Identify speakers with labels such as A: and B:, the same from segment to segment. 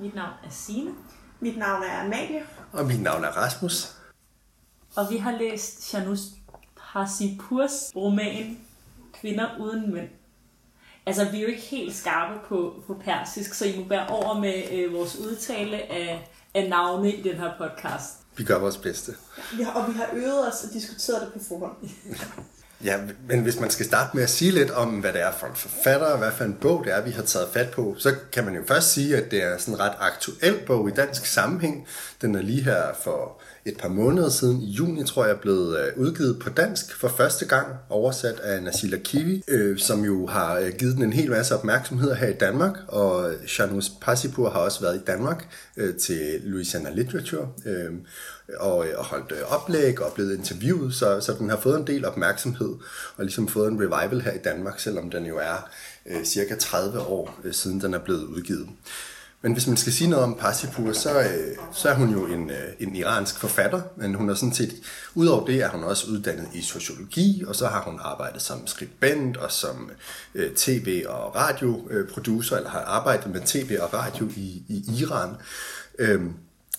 A: Mit navn er Signe.
B: Mit navn er Amalie.
C: Og mit navn er Rasmus.
A: Og vi har læst Janus Parsipurs roman Kvinder uden mænd. Altså, vi er jo ikke helt skarpe på, på persisk, så I må bære over med øh, vores udtale af, af navne i den her podcast.
C: Vi gør vores bedste.
B: Har, og vi har øvet os og diskuteret det på forhånd.
C: Ja, men hvis man skal starte med at sige lidt om, hvad det er for en forfatter, og hvad for en bog det er, vi har taget fat på, så kan man jo først sige, at det er sådan en ret aktuel bog i dansk sammenhæng. Den er lige her for et par måneder siden, i juni tror jeg, blevet øh, udgivet på dansk for første gang, oversat af Nasila Kivi, øh, som jo har øh, givet den en hel masse opmærksomhed her i Danmark, og Janus Passipur har også været i Danmark øh, til Louisiana Literature. Øh, og, og holdt øh, oplæg og blevet interviewet, så, så den har fået en del opmærksomhed og ligesom fået en revival her i Danmark, selvom den jo er øh, cirka 30 år øh, siden den er blevet udgivet. Men hvis man skal sige noget om Parsipur, så, øh, så er hun jo en, øh, en iransk forfatter, men hun er sådan set, udover det er hun også uddannet i sociologi, og så har hun arbejdet som skribent og som øh, tv- og radioproducer, øh, eller har arbejdet med tv og radio i, i Iran. Øh,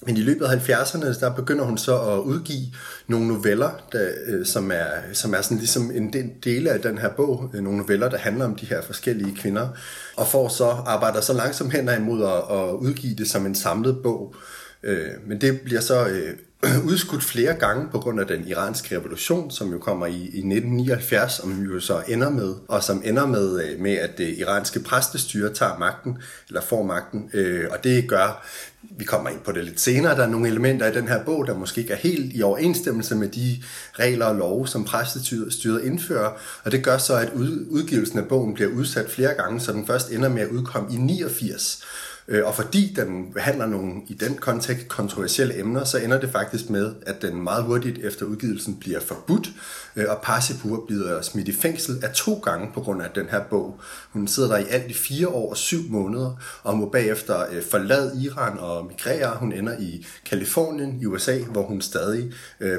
C: men i løbet af 70'erne, der begynder hun så at udgive nogle noveller, der, øh, som, er, som er sådan ligesom en del af den her bog. Øh, nogle noveller, der handler om de her forskellige kvinder. Og får så arbejder så langsomt hen imod at, at udgive det som en samlet bog. Øh, men det bliver så øh, udskudt flere gange på grund af den iranske revolution, som jo kommer i, i 1979, som jo så ender med, og som ender med, øh, med at det iranske præstestyre tager magten, eller får magten, og det gør vi kommer ind på det lidt senere, der er nogle elementer i den her bog, der måske ikke er helt i overensstemmelse med de regler og love, som præstestyret indfører, og det gør så, at udgivelsen af bogen bliver udsat flere gange, så den først ender med at udkomme i 89. Øh, og fordi den behandler nogle i den kontekst kontroversielle emner, så ender det faktisk med, at den meget hurtigt efter udgivelsen bliver forbudt, øh, og Parsipur bliver smidt i fængsel af to gange på grund af den her bog. Hun sidder der i alt i fire år og syv måneder, og må bagefter øh, forlade Iran og migrere. Hun ender i Kalifornien i USA, hvor hun stadig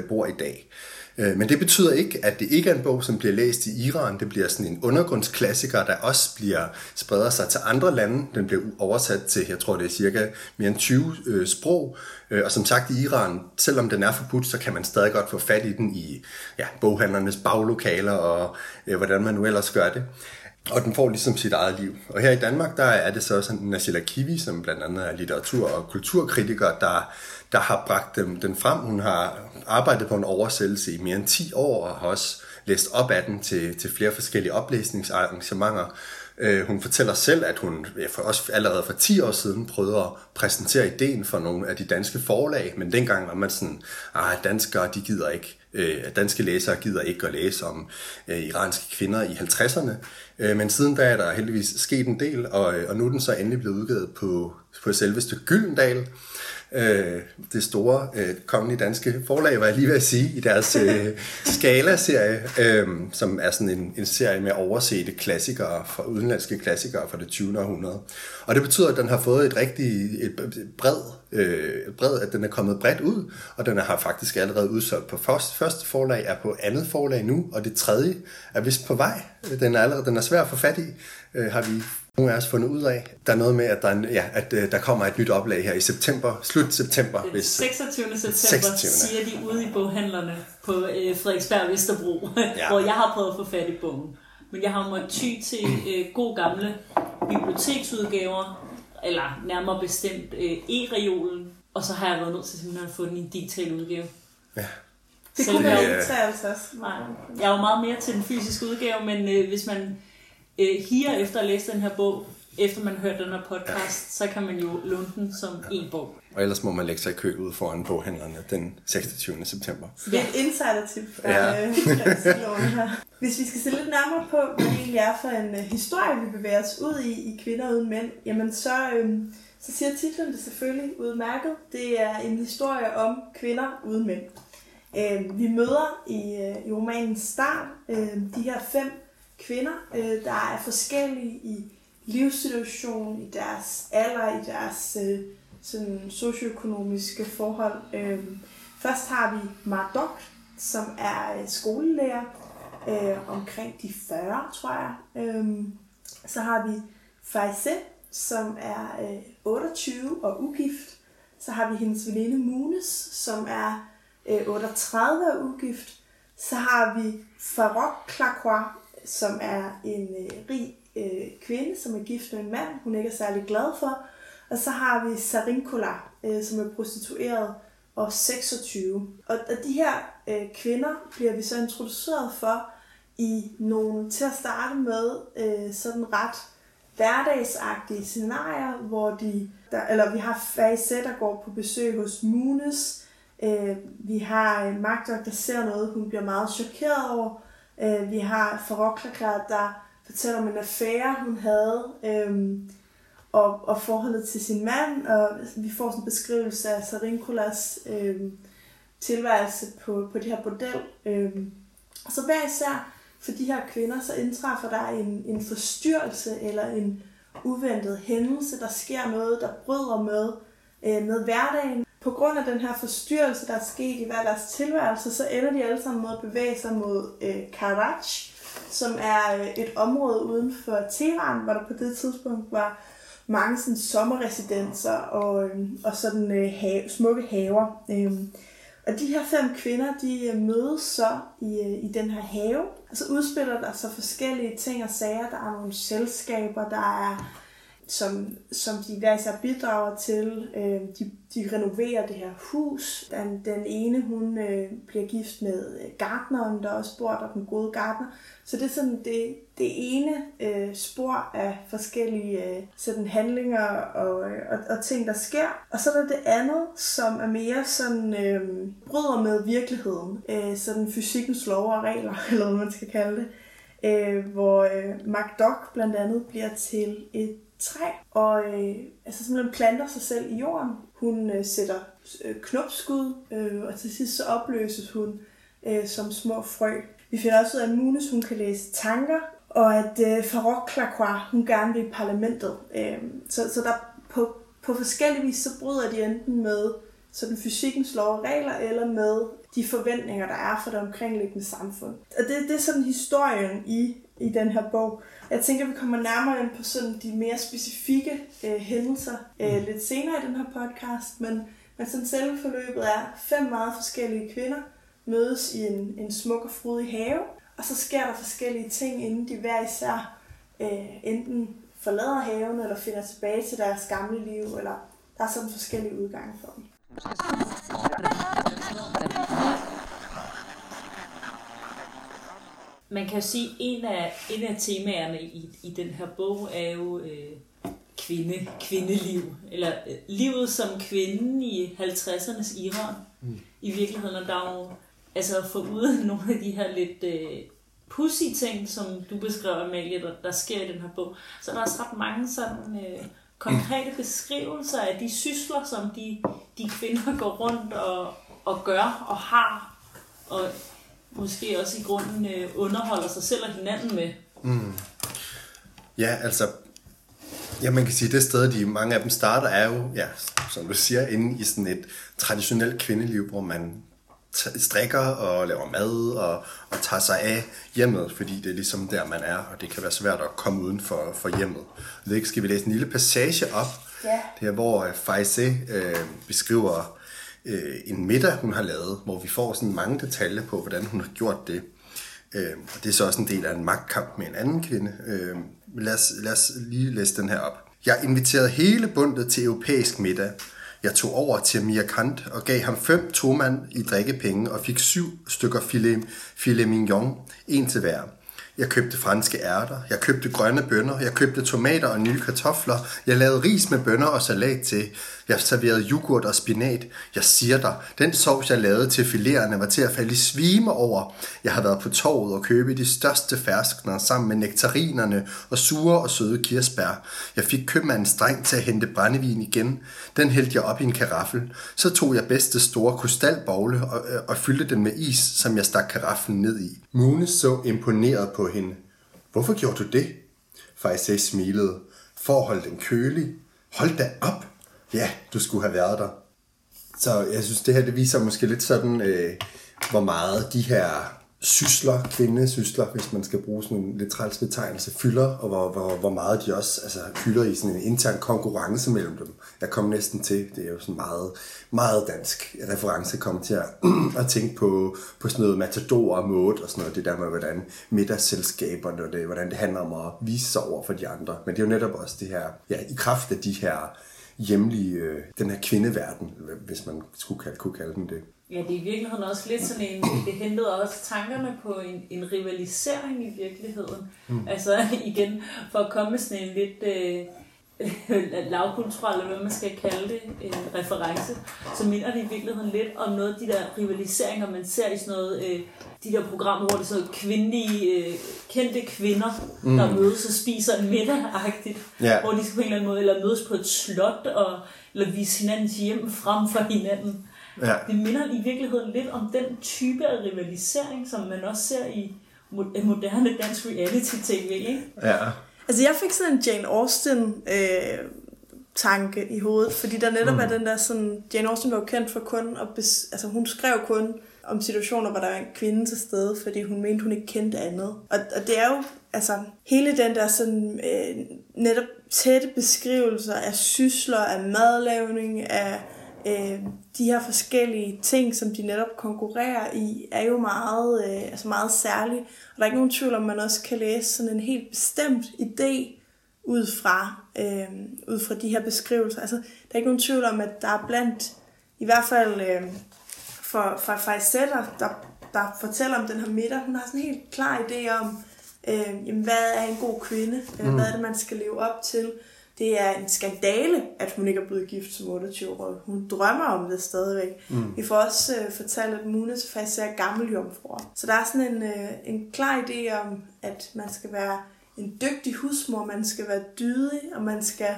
C: bor i dag. Øh, men det betyder ikke, at det ikke er en bog, som bliver læst i Iran. Det bliver sådan en undergrundsklassiker, der også bliver spreder sig til andre lande. Den bliver oversat til, jeg tror det er cirka mere end 20 øh, sprog. Øh, og som sagt i Iran, selvom den er forbudt, så kan man stadig godt få fat i den i ja, boghandlernes baglokaler og øh, hvordan man nu ellers gør det. Og den får ligesom sit eget liv. Og her i Danmark, der er det så sådan Nasila Kivi, som blandt andet er litteratur- og kulturkritiker, der, der har bragt dem, den frem. Hun har arbejdet på en oversættelse i mere end 10 år, og har også læst op af den til, til flere forskellige oplæsningsarrangementer. Øh, hun fortæller selv, at hun for også allerede for 10 år siden prøvede at præsentere ideen for nogle af de danske forlag, men dengang var man sådan, at danskere de gider ikke, øh, danske læsere gider ikke at læse om øh, iranske kvinder i 50'erne. Øh, men siden da er der heldigvis sket en del, og, øh, og nu er den så endelig blevet udgivet på, på selveste Gyldendal, øh, det store øh, kongelige danske forlag, var jeg lige ved at sige, i deres øh, Skala-serie, øh, som er sådan en, en serie med oversete klassikere, fra, udenlandske klassikere fra det 20. århundrede. Og det betyder, at den har fået et rigtig et bred, øh, bred, at den er kommet bredt ud, og den har faktisk allerede udsolgt på første, første forlag, er på andet forlag nu, og det tredje er vist på vej. Den er allerede den er svær at få fat i, øh, har vi nogle af os fundet ud af. Der er noget med, at der, en, ja, at, uh, der kommer et nyt oplag her i september, slut september.
A: Hvis, 26. september 26. siger de ude i boghandlerne på uh, Frederiksberg Vesterbro, ja. hvor jeg har prøvet at få fat i bogen. Men jeg har måttet ty til uh, god gamle biblioteksudgaver, eller nærmere bestemt uh, e-reolen, og så har jeg været nødt til simpelthen at få den i en digital udgave.
B: Ja. Det kunne være ikke altså også.
A: Nej, jeg er jo meget mere til den fysiske udgave, men øh, hvis man øh, higer efter at læse den her bog, efter man hører den her podcast, så kan man jo låne den som en bog.
C: Og ellers må man lægge sig i kø ud foran boghandlerne den 26. september.
B: det er et insider-tip fra ja. øh, Hvis vi skal se lidt nærmere på, hvad det egentlig er for en uh, historie, vi bevæger os ud i, i Kvinder uden mænd, jamen så, øh, så siger titlen det selvfølgelig udmærket. Det er en historie om kvinder uden mænd. Øh, vi møder i, øh, i romanens start øh, de her fem kvinder, øh, der er forskellige i livssituation, i deres alder, i deres øh, sådan socioøkonomiske forhold. Øh, først har vi Mardok, som er skolelærer, øh, omkring de 40, tror jeg. Øh, så har vi Faise, som er øh, 28 og ugift. Så har vi hendes veninde Munes, som er øh, 38 og ugift. Så har vi Farok Clacroix, som er en øh, rig øh, kvinde, som er gift med en mand, hun ikke er særlig glad for. Og så har vi Sarinkola, øh, som er prostitueret og 26. Og, og de her øh, kvinder bliver vi så introduceret for i nogle, til at starte med, øh, sådan ret hverdagsagtige scenarier, hvor de, der, eller vi har Faise, der går på besøg hos Munes. Øh, vi har øh, en Magdok, der ser noget, hun bliver meget chokeret over. Øh, vi har Faroklakar, der fortæller om en affære, hun havde, øh, og, og forholdet til sin mand, og vi får sådan en beskrivelse af Sarinkolas øh, tilværelse på, på det her bordel. Øh, og så hver især for de her kvinder, så indtræffer der en, en forstyrrelse eller en uventet hændelse. Der sker noget, der bryder med, øh, med hverdagen. På grund af den her forstyrrelse, der er sket i hver deres tilværelse, så ender de alle sammen med at bevæge sig mod øh, Karaj, som er øh, et område uden for Teheran, hvor der på det tidspunkt var mange sådan, sommerresidenser og, øh, og sådan øh, have, smukke haver. Øh, og de her fem kvinder, de øh, mødes så i, øh, i den her have, og så udspiller der så forskellige ting og sager. Der er nogle selskaber, der er som, som de hver især bidrager til. Øh, de, de renoverer det her hus. Den, den ene, hun øh, bliver gift med øh, gartneren, der også bor der, den gode gartner. Så det er sådan det, det ene øh, spor af forskellige øh, sådan handlinger og, øh, og, og ting, der sker. Og så er der det andet, som er mere sådan øh, bryder med virkeligheden. Øh, sådan fysikkens lov og regler, eller hvad man skal kalde det. Øh, hvor øh, MacDoc blandt andet bliver til et træ, og øh, altså simpelthen planter sig selv i jorden. Hun øh, sætter øh, knopskud, øh, og til sidst så opløses hun øh, som små frø. Vi finder også ud af, at Munes hun kan læse tanker, og at øh, Farok Clacroix, hun gerne vil i parlamentet. Øh, så, så der på, på forskellige vis, så bryder de enten med sådan fysikkens lov og regler, eller med de forventninger, der er for det omkringliggende samfund. Og det, det er sådan historien i, i den her bog. Jeg tænker, at vi kommer nærmere ind på sådan de mere specifikke øh, hændelser øh, mm. lidt senere i den her podcast, men, men sådan selve forløbet er fem meget forskellige kvinder mødes i en, en smuk og frodig have, og så sker der forskellige ting, inden de hver især øh, enten forlader haven, eller finder tilbage til deres gamle liv, eller der er sådan forskellige udgange for dem.
A: Man kan jo sige, at en af, en af temaerne i, i den her bog er jo øh, kvinde, kvindeliv. Eller øh, livet som kvinde i 50'ernes Iran. Mm. I virkeligheden, og der er jo, altså for uden nogle af de her lidt øh, pussy ting, som du beskriver, Amalie, der, der sker i den her bog, så er der også ret mange sådan øh, konkrete beskrivelser af de sysler, som de, de kvinder går rundt og, og gør og har. Og måske også i grunden øh, underholder sig selv og hinanden med. Mm.
C: Ja, altså, ja, man kan sige, det sted, de mange af dem starter, er jo, ja, som du siger, inde i sådan et traditionelt kvindeliv, hvor man strikker og laver mad og, og tager sig af hjemmet, fordi det er ligesom der, man er, og det kan være svært at komme uden for, for hjemmet. Det skal vi læse en lille passage op, ja. det er, hvor Faise øh, beskriver øh, en middag, hun har lavet, hvor vi får sådan mange detaljer på, hvordan hun har gjort det. Øh, og det er så også en del af en magtkamp med en anden kvinde. Øh, lad, os, lad os lige læse den her op. Jeg inviterede hele bundet til europæisk middag. Jeg tog over til Mia Kant og gav ham fem tomand i drikkepenge og fik syv stykker filet, filet mignon, en til hver. Jeg købte franske ærter, jeg købte grønne bønner, jeg købte tomater og nye kartofler, jeg lavede ris med bønner og salat til, jeg serverede yoghurt og spinat. Jeg siger dig, den sovs jeg lavede til filererne var til at falde i svime over. Jeg har været på torvet og købe de største ferskner sammen med nektarinerne og sure og søde kirsebær. Jeg fik købmandens dreng til at hente brændevin igen. Den hældte jeg op i en karaffel. Så tog jeg bedste store krystalbogle og, øh, og fyldte den med is, som jeg stak karaffelen ned i. Mune så imponeret på hende. Hvorfor gjorde du det? Faisal smilede. For at holde den kølig. Hold da op! Ja, du skulle have været der. Så jeg synes, det her det viser måske lidt sådan, øh, hvor meget de her sysler, kvindesysler, hvis man skal bruge sådan en lidt træls betegnelse, fylder, og hvor, hvor, hvor meget de også altså, fylder i sådan en intern konkurrence mellem dem. Jeg kom næsten til, det er jo sådan meget, meget dansk reference, kom til at, at tænke på, på sådan noget matador og mode og sådan noget, det der med, hvordan middagsselskaberne, og det, hvordan det handler om at vise sig over for de andre. Men det er jo netop også det her, ja, i kraft af de her hjemlige, øh, den her kvindeverden, hvis man skulle kalde, kunne kalde den det.
A: Ja, det er i virkeligheden også lidt sådan en, det hentede også tankerne på en, en rivalisering i virkeligheden. Mm. Altså igen, for at komme med sådan en lidt øh, lavkulturel, eller hvad man skal kalde det, en reference, så minder det i virkeligheden lidt om noget af de der rivaliseringer, man ser i sådan noget, øh, de der programmer, hvor det er sådan kvindelige, øh, kendte kvinder, mm. der mødes og spiser en middag-agtigt, yeah. hvor de skal på en eller anden måde, eller mødes på et slot, og, eller vise hinandens hjem frem for hinanden. Ja. Det minder i virkeligheden lidt om den type af rivalisering, som man også ser i moderne dansk reality-tv, ikke?
B: Ja. Altså jeg fik sådan en Jane Austen øh, tanke i hovedet, fordi der netop mm. er den der sådan, Jane Austen var jo kendt for kun, at bes, altså hun skrev kun om situationer, hvor der er en kvinde til stede, fordi hun mente, hun ikke kendte andet. Og, og det er jo, altså, hele den der sådan, øh, netop tætte beskrivelser af sysler, af madlavning, af øh, de her forskellige ting, som de netop konkurrerer i, er jo meget, øh, altså meget særlige. Og der er ikke nogen tvivl om, man også kan læse sådan en helt bestemt idé ud fra, øh, ud fra de her beskrivelser. Altså, der er ikke nogen tvivl om, at der er blandt, i hvert fald øh, for, for Fajsetter, der, der fortæller om den her middag, hun har sådan en helt klar idé om, øh, jamen, hvad er en god kvinde? Øh, mm. Hvad er det, man skal leve op til? Det er en skandale, at hun ikke er blevet gift som 28-årig. Hun drømmer om det stadigvæk. Mm. Vi får også uh, fortalt, at Munes faktisk er gammel jomfruer. Så der er sådan en, uh, en klar idé om, at man skal være en dygtig husmor, man skal være dydig, og man skal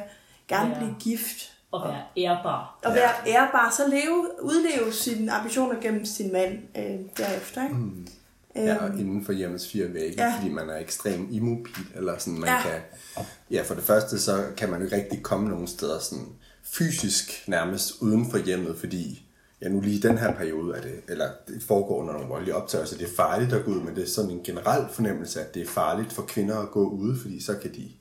B: gerne ja. blive gift.
A: Og være ærbar.
B: Og være ærbar, så leve, udleve sine ambitioner gennem sin mand øh, derefter. Ikke? Mm.
C: Ja, og øhm. inden for hjemmets fire vægge, ja. fordi man er ekstremt immobil, eller sådan, man ja. kan, ja, for det første, så kan man jo ikke rigtig komme nogen steder sådan fysisk nærmest uden for hjemmet, fordi ja, nu lige i den her periode er det, eller det foregår under nogle voldelige optagelser, det er farligt at gå ud, men det er sådan en generel fornemmelse, at det er farligt for kvinder at gå ude, fordi så kan de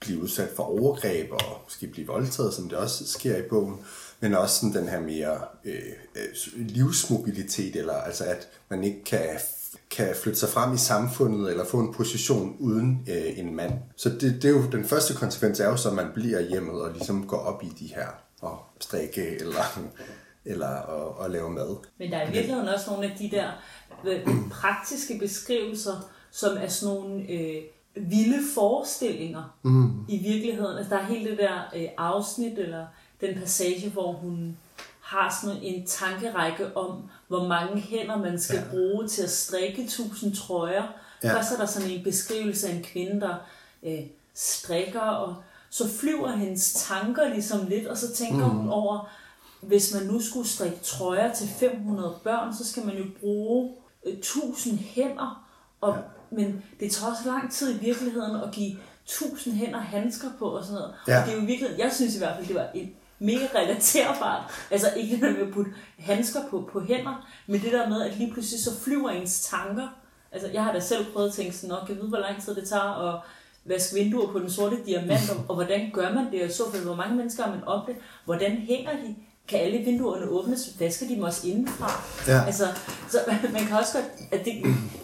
C: blive udsat for overgreb og måske blive voldtaget, som det også sker i bogen, men også sådan den her mere øh, øh livsmobilitet, eller altså at man ikke kan kan flytte sig frem i samfundet eller få en position uden øh, en mand. Så det, det er jo den første konsekvens er jo så, at man bliver hjemmet og ligesom går op i de her og strikke eller, eller og, og lave mad.
A: Men der er i virkeligheden også nogle af de der praktiske beskrivelser, som er sådan nogle øh, vilde forestillinger mm. i virkeligheden. Altså der er hele det der øh, afsnit eller den passage, hvor hun har sådan en tankerække om, hvor mange hænder man skal ja. bruge til at strikke tusind trøjer. Ja. Først er der sådan en beskrivelse af en kvinde, der øh, strikker, og så flyver hendes tanker ligesom lidt, og så tænker mm. hun over, hvis man nu skulle strikke trøjer til 500 børn, så skal man jo bruge øh, 1000 hænder, og, ja. men det tager også lang tid i virkeligheden at give 1000 hænder handsker på og sådan noget. Ja. Og det er jo virkelig, jeg synes i hvert fald, det var et mega relaterbart. Altså ikke det der med at putte handsker på, på hænder, men det der med, at lige pludselig så flyver ens tanker. Altså jeg har da selv prøvet at tænke sådan, nok, jeg ved, hvor lang tid det tager at vaske vinduer på den sorte diamant, og, og hvordan gør man det, og så for hvor mange mennesker har man op det, hvordan hænger de, kan alle vinduerne åbnes, vasker de dem også indenfra? Ja. Altså, så man kan også godt, at det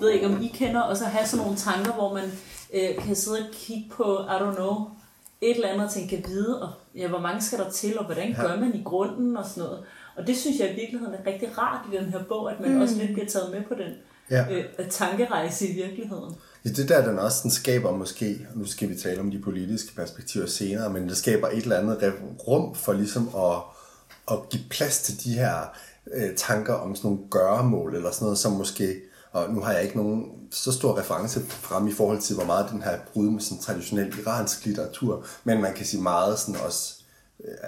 A: ved jeg ikke, om I kender, og så have sådan nogle tanker, hvor man øh, kan sidde og kigge på, I don't know, et eller andet, og tænke, kan vide, og ja, hvor mange skal der til, og hvordan ja. gør man i grunden, og sådan noget. Og det synes jeg i virkeligheden er rigtig rart i den her bog, at man mm. også lidt bliver taget med på den ja. øh, tankerejse i virkeligheden.
C: Ja, det der, den også den skaber måske, nu skal vi tale om de politiske perspektiver senere, men det skaber et eller andet rum for ligesom at, at give plads til de her øh, tanker om sådan nogle gøremål, eller sådan noget, som måske, og nu har jeg ikke nogen så stor reference frem i forhold til, hvor meget den her brud med sådan traditionel iransk litteratur, men man kan sige meget sådan også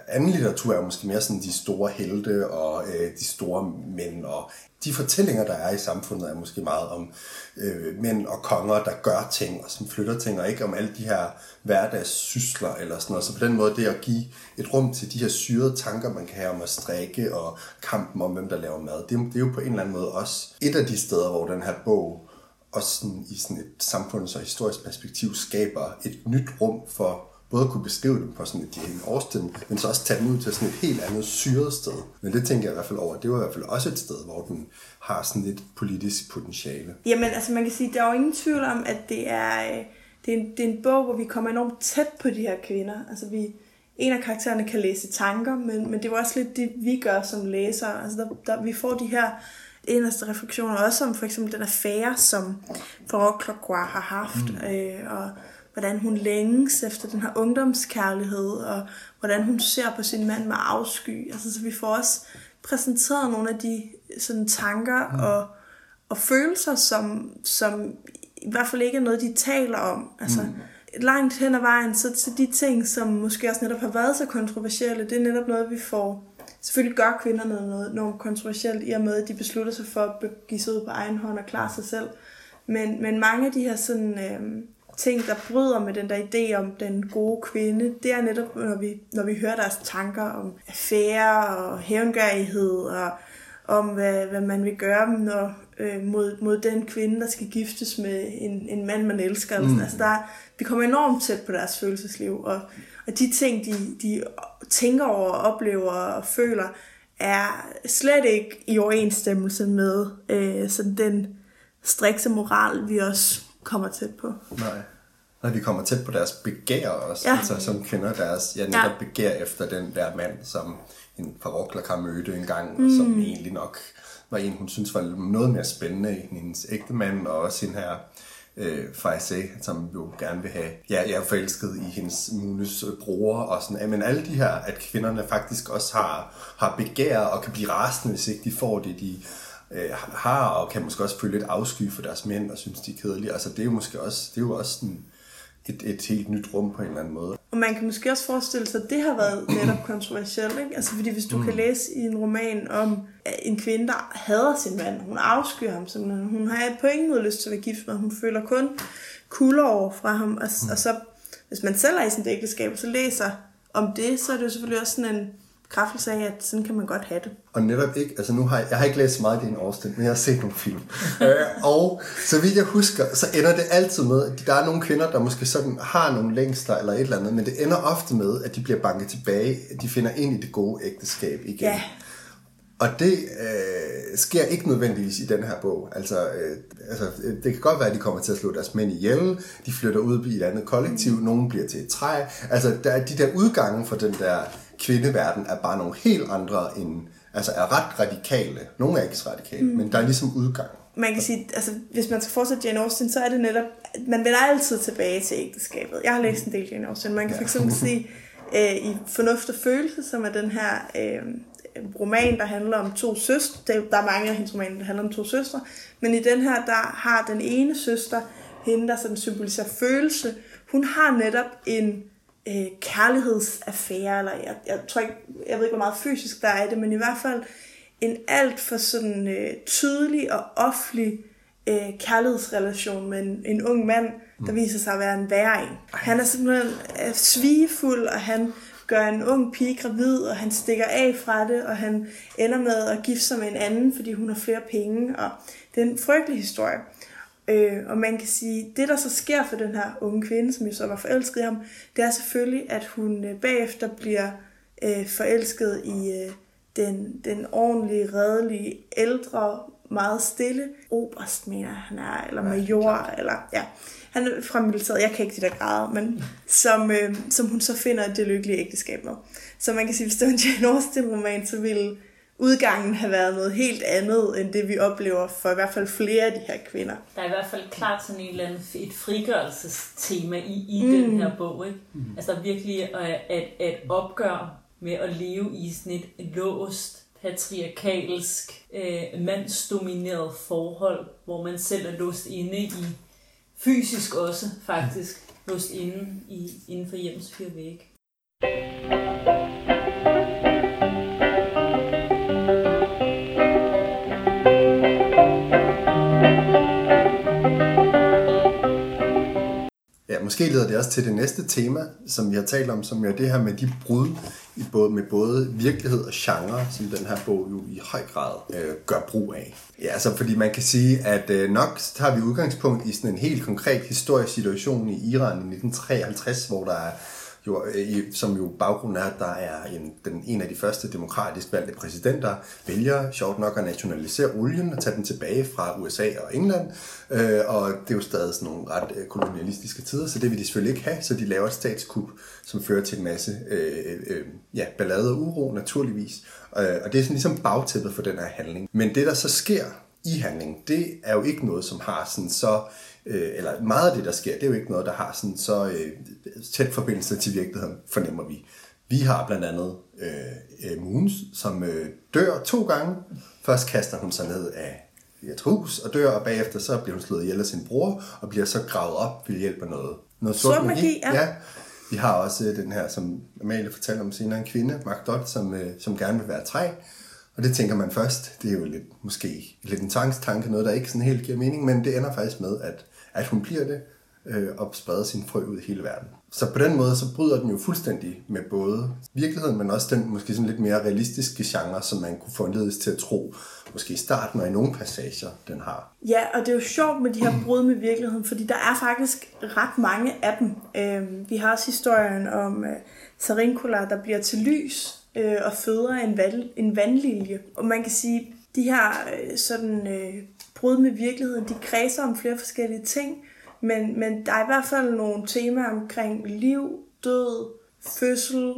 C: anden litteratur er måske mere sådan de store helte og øh, de store mænd, og de fortællinger, der er i samfundet, er måske meget om øh, mænd og konger, der gør ting og som flytter ting, og ikke om alle de her hverdagssysler eller sådan noget. Så på den måde, det at give et rum til de her syrede tanker, man kan have om at strække og kampen om, hvem der laver mad, det, det er jo på en eller anden måde også et af de steder, hvor den her bog også sådan, i sådan et samfunds- og historisk perspektiv skaber et nyt rum for både kunne beskrive dem på sådan et Jane Austen, men så også tage dem ud til sådan et helt andet syret sted. Men det tænker jeg i hvert fald over. Det var i hvert fald også et sted, hvor den har sådan et politisk potentiale.
B: Jamen, altså man kan sige, der er jo ingen tvivl om, at det er, øh, det er, en, det er en bog, hvor vi kommer enormt tæt på de her kvinder. Altså vi, en af karaktererne kan læse tanker, men, men det er også lidt det, vi gør som læsere. Altså der, der, vi får de her eneste refleksioner, også om for eksempel den affære, som Farok har haft, mm. øh, og hvordan hun længes efter den her ungdomskærlighed, og hvordan hun ser på sin mand med afsky. Altså, så vi får også præsenteret nogle af de sådan, tanker mm. og, og følelser, som, som i hvert fald ikke er noget, de taler om. Altså, mm. Langt hen ad vejen, så, så de ting, som måske også netop har været så kontroversielle, det er netop noget, vi får... Selvfølgelig gør kvinderne noget enormt kontroversielt, i og med, at de beslutter sig for at give sig ud på egen hånd og klare sig selv. Men, men mange af de her sådan, øh, ting, der bryder med den der idé om den gode kvinde, det er netop, når vi, når vi hører deres tanker om affære og hævngørighed og om, hvad, hvad man vil gøre når, øh, mod, mod den kvinde, der skal giftes med en, en mand, man elsker. Mm. Altså, der, vi kommer enormt tæt på deres følelsesliv, og, og de ting, de, de tænker over, oplever og føler, er slet ikke i overensstemmelse med øh, sådan den strikse moral, vi også kommer tæt på.
C: Nej. Når vi kommer tæt på deres begær også, ja. altså som kvinder deres, ja, netop ja. begær efter den der mand, som en kan møde en gang, mm. og som egentlig nok var en, hun synes var noget mere spændende end hendes ægte mand, og også sin her øh, Faisé, som jo gerne vil have, ja, jeg er forelsket i hendes Munes bror, og sådan, men alle de her, at kvinderne faktisk også har, har begær, og kan blive rasende, hvis ikke de får det, de øh, har, og kan måske også føle lidt afsky for deres mænd, og synes, de er kedelige. Altså, det er jo måske også, det er jo også sådan, et, et helt nyt rum på en eller anden måde.
B: Og man kan måske også forestille sig, at det har været netop kontroversielt. Ikke? Altså, fordi hvis du mm. kan læse i en roman om en kvinde, der hader sin mand, hun afskyr ham, så hun har på ingen måde lyst til at være gift med hun føler kun kulder over fra ham. Og, mm. og så, hvis man selv er i sin ægteskab, så læser om det, så er det jo selvfølgelig også sådan en bekræftelse af, at sådan kan man godt have det.
C: Og netop ikke, altså nu har jeg, jeg har ikke læst meget i din Austin, men jeg har set nogle film. øh, og så vidt jeg husker, så ender det altid med, at der er nogle kvinder, der måske sådan har nogle længsler eller et eller andet, men det ender ofte med, at de bliver banket tilbage, at de finder ind i det gode ægteskab igen. Ja. Og det øh, sker ikke nødvendigvis i den her bog. Altså, øh, altså, det kan godt være, at de kommer til at slå deres mænd ihjel, de flytter ud i et andet kollektiv, mm. nogen bliver til et træ. Altså, der er de der udgange for den der kvindeverden er bare nogle helt andre end, altså er ret radikale. Nogle er ikke så radikale, mm. men der er ligesom udgang.
B: Man kan sige, altså hvis man skal fortsætte Jane Austen, så er det netop, man vender altid tilbage til ægteskabet. Jeg har læst en del Jane Austen. Man kan ja. fx sige, øh, i Fornuft og Følelse, som er den her øh, roman, der handler om to søstre. Der er mange af hendes romaner, der handler om to søstre. Men i den her, der har den ene søster, hende der sådan symboliserer følelse, hun har netop en øh, kærlighedsaffære, eller jeg, jeg tror ikke, jeg ved ikke, hvor meget fysisk der er i det, men i hvert fald en alt for sådan øh, tydelig og offentlig øh, kærlighedsrelation med en, en ung mand, der mm. viser sig at være en værre en. Han er simpelthen øh, svigefuld, og han gør en ung pige gravid, og han stikker af fra det, og han ender med at gifte sig med en anden, fordi hun har flere penge, og det er en frygtelig historie. Øh, og man kan sige, det der så sker for den her unge kvinde, som jo så var forelsket i ham, det er selvfølgelig, at hun øh, bagefter bliver øh, forelsket i øh, den, den ordentlige, redelige, ældre, meget stille oberst, mener han er, eller major, ja, eller ja, han er fra militæret, jeg kan ikke de der grader, men som, øh, som hun så finder det lykkelige ægteskab med. Så man kan sige, hvis det var en Jane Austen-roman, så ville udgangen have været noget helt andet, end det vi oplever for i hvert fald flere af de her kvinder.
A: Der er i hvert fald klart sådan en eller anden, et frigørelsestema i, i mm. den her bog. Ikke? Mm. Altså virkelig at, at, at opgøre med at leve i sådan et låst, patriarkalsk, øh, mandsdomineret forhold, hvor man selv er låst inde i, fysisk også faktisk, låst inde i, inden for hjemmets fire vægge.
C: Måske leder det også til det næste tema, som vi har talt om, som er det her med de brud i både, med både virkelighed og genre, som den her bog jo i høj grad øh, gør brug af. Ja, altså fordi man kan sige, at øh, nok tager vi udgangspunkt i sådan en helt konkret historisk situation i Iran i 1953, hvor der er jo, øh, i, som jo baggrunden er, at der er en, den, en af de første demokratisk valgte præsidenter, vælger sjovt nok at nationalisere olien og tage den tilbage fra USA og England. Øh, og det er jo stadig sådan nogle ret øh, kolonialistiske tider, så det vil de selvfølgelig ikke have, så de laver et statskup, som fører til en masse øh, øh, øh ja, ballade og uro naturligvis. Øh, og det er sådan ligesom bagtæppet for den her handling. Men det, der så sker i handling, det er jo ikke noget, som har sådan så øh, eller meget af det, der sker, det er jo ikke noget, der har sådan så øh, tæt forbindelse til virkeligheden, fornemmer vi. Vi har blandt andet øh, øh, Moons, som øh, dør to gange. Først kaster hun sig ned af et hus og dør, og bagefter så bliver hun slået ihjel af sin bror, og bliver så gravet op ved hjælp af noget, noget sort, sort magi. magi ja. ja. Vi har også øh, den her, som Amalie fortalte om senere, en kvinde, Magdot, som, øh, som gerne vil være træ. Og det tænker man først, det er jo lidt, måske lidt en tvangstanke, noget der ikke sådan helt giver mening, men det ender faktisk med, at at hun bliver det øh, og spreder sin frø ud i hele verden. Så på den måde, så bryder den jo fuldstændig med både virkeligheden, men også den måske sådan lidt mere realistiske genre, som man kunne forledes til at tro, måske i starten og i nogle passager, den har.
B: Ja, og det er jo sjovt med de her brud med virkeligheden, fordi der er faktisk ret mange af dem. Øh, vi har også historien om øh, Sarinkola, der bliver til lys øh, og føder en, val, en vandlilje. Og man kan sige, de her øh, sådan øh, brud med virkeligheden, de kredser om flere forskellige ting, men, men der er i hvert fald nogle temaer omkring liv, død, fødsel,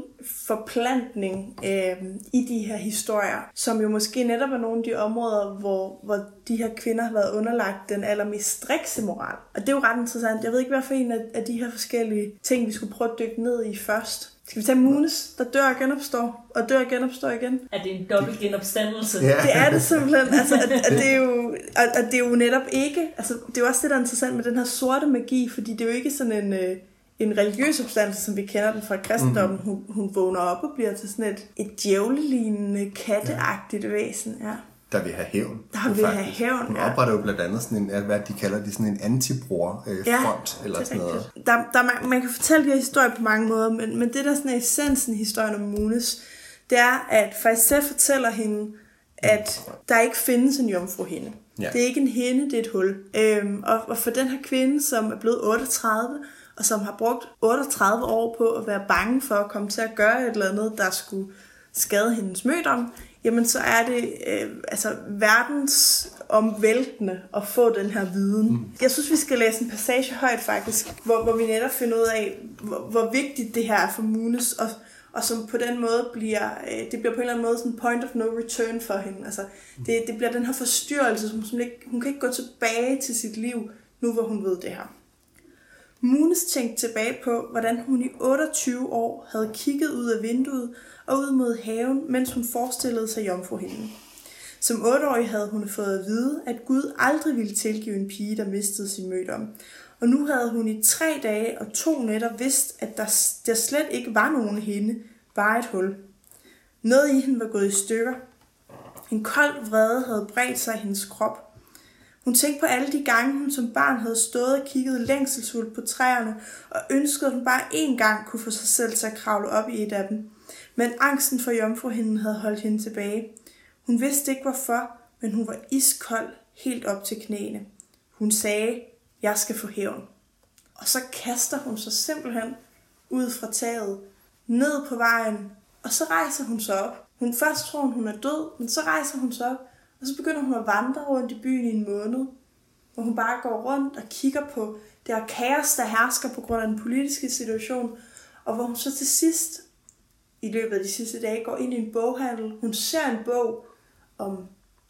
B: forplantning øh, i de her historier, som jo måske netop er nogle af de områder, hvor, hvor de her kvinder har været underlagt den allermest strikse moral. Og det er jo ret interessant. Jeg ved ikke, hvad for en af, af de her forskellige ting, vi skulle prøve at dykke ned i først. Skal vi tage Munes, der dør og genopstår, og dør og genopstår igen?
A: Er det en dobbelt genopstandelse?
B: Ja. Det er det simpelthen. Altså, at, at det er jo, at, at det er jo netop ikke... Altså, det er jo også det, der er interessant med den her sorte magi, fordi det er jo ikke sådan en, øh, en religiøs opstandelse, som vi kender den fra kristendommen. Mm. Hun, hun vågner op og bliver til sådan et, et djævlelignende, katteagtigt ja. væsen. Ja
C: der vil have hævn.
B: Der vil have hævn,
C: Hun opretter jo blandt andet sådan en, hvad de kalder det, sådan en antibror øh, ja, front, eller sådan noget.
B: Der, der, man, man kan fortælle de her historier på mange måder, men, men det der sådan er essensen i historien om Munes, det er, at Faisal fortæller hende, at der ikke findes en jomfru hende. Ja. Det er ikke en hende, det er et hul. Øhm, og, og for den her kvinde, som er blevet 38, og som har brugt 38 år på at være bange for at komme til at gøre et eller andet, der skulle skade hendes mødom, jamen så er det øh, altså verdens omvæltende at få den her viden. Mm. Jeg synes, vi skal læse en passage højt faktisk, hvor, hvor vi netop finder ud af, hvor, hvor vigtigt det her er for Munes, og, og som på den måde bliver, øh, det bliver på en eller anden måde sådan point of no return for hende. Altså, det, det bliver den her forstyrrelse, som, som ikke, hun kan ikke gå tilbage til sit liv, nu hvor hun ved det her. Munes tænkte tilbage på, hvordan hun i 28 år havde kigget ud af vinduet og ud mod haven, mens hun forestillede sig jomfruhinden. Som otteårig havde hun fået at vide, at Gud aldrig ville tilgive en pige, der mistede sin mødom. Og nu havde hun i tre dage og to nætter vidst, at der, der slet ikke var nogen hende, bare et hul. Noget i hende var gået i stykker. En kold vrede havde bredt sig i hendes krop. Hun tænkte på alle de gange, hun som barn havde stået og kigget længselsfuldt på træerne, og ønskede, at hun bare én gang kunne få sig selv til at kravle op i et af dem. Men angsten for jomfruhinden havde holdt hende tilbage. Hun vidste ikke hvorfor, men hun var iskold helt op til knæene. Hun sagde, jeg skal få hævn. Og så kaster hun sig simpelthen ud fra taget, ned på vejen, og så rejser hun sig op. Hun først tror, hun er død, men så rejser hun sig op, og så begynder hun at vandre rundt i byen i en måned, hvor hun bare går rundt og kigger på det her kaos, der hersker på grund af den politiske situation, og hvor hun så til sidst i løbet af de sidste dage går ind i en boghandel. Hun ser en bog om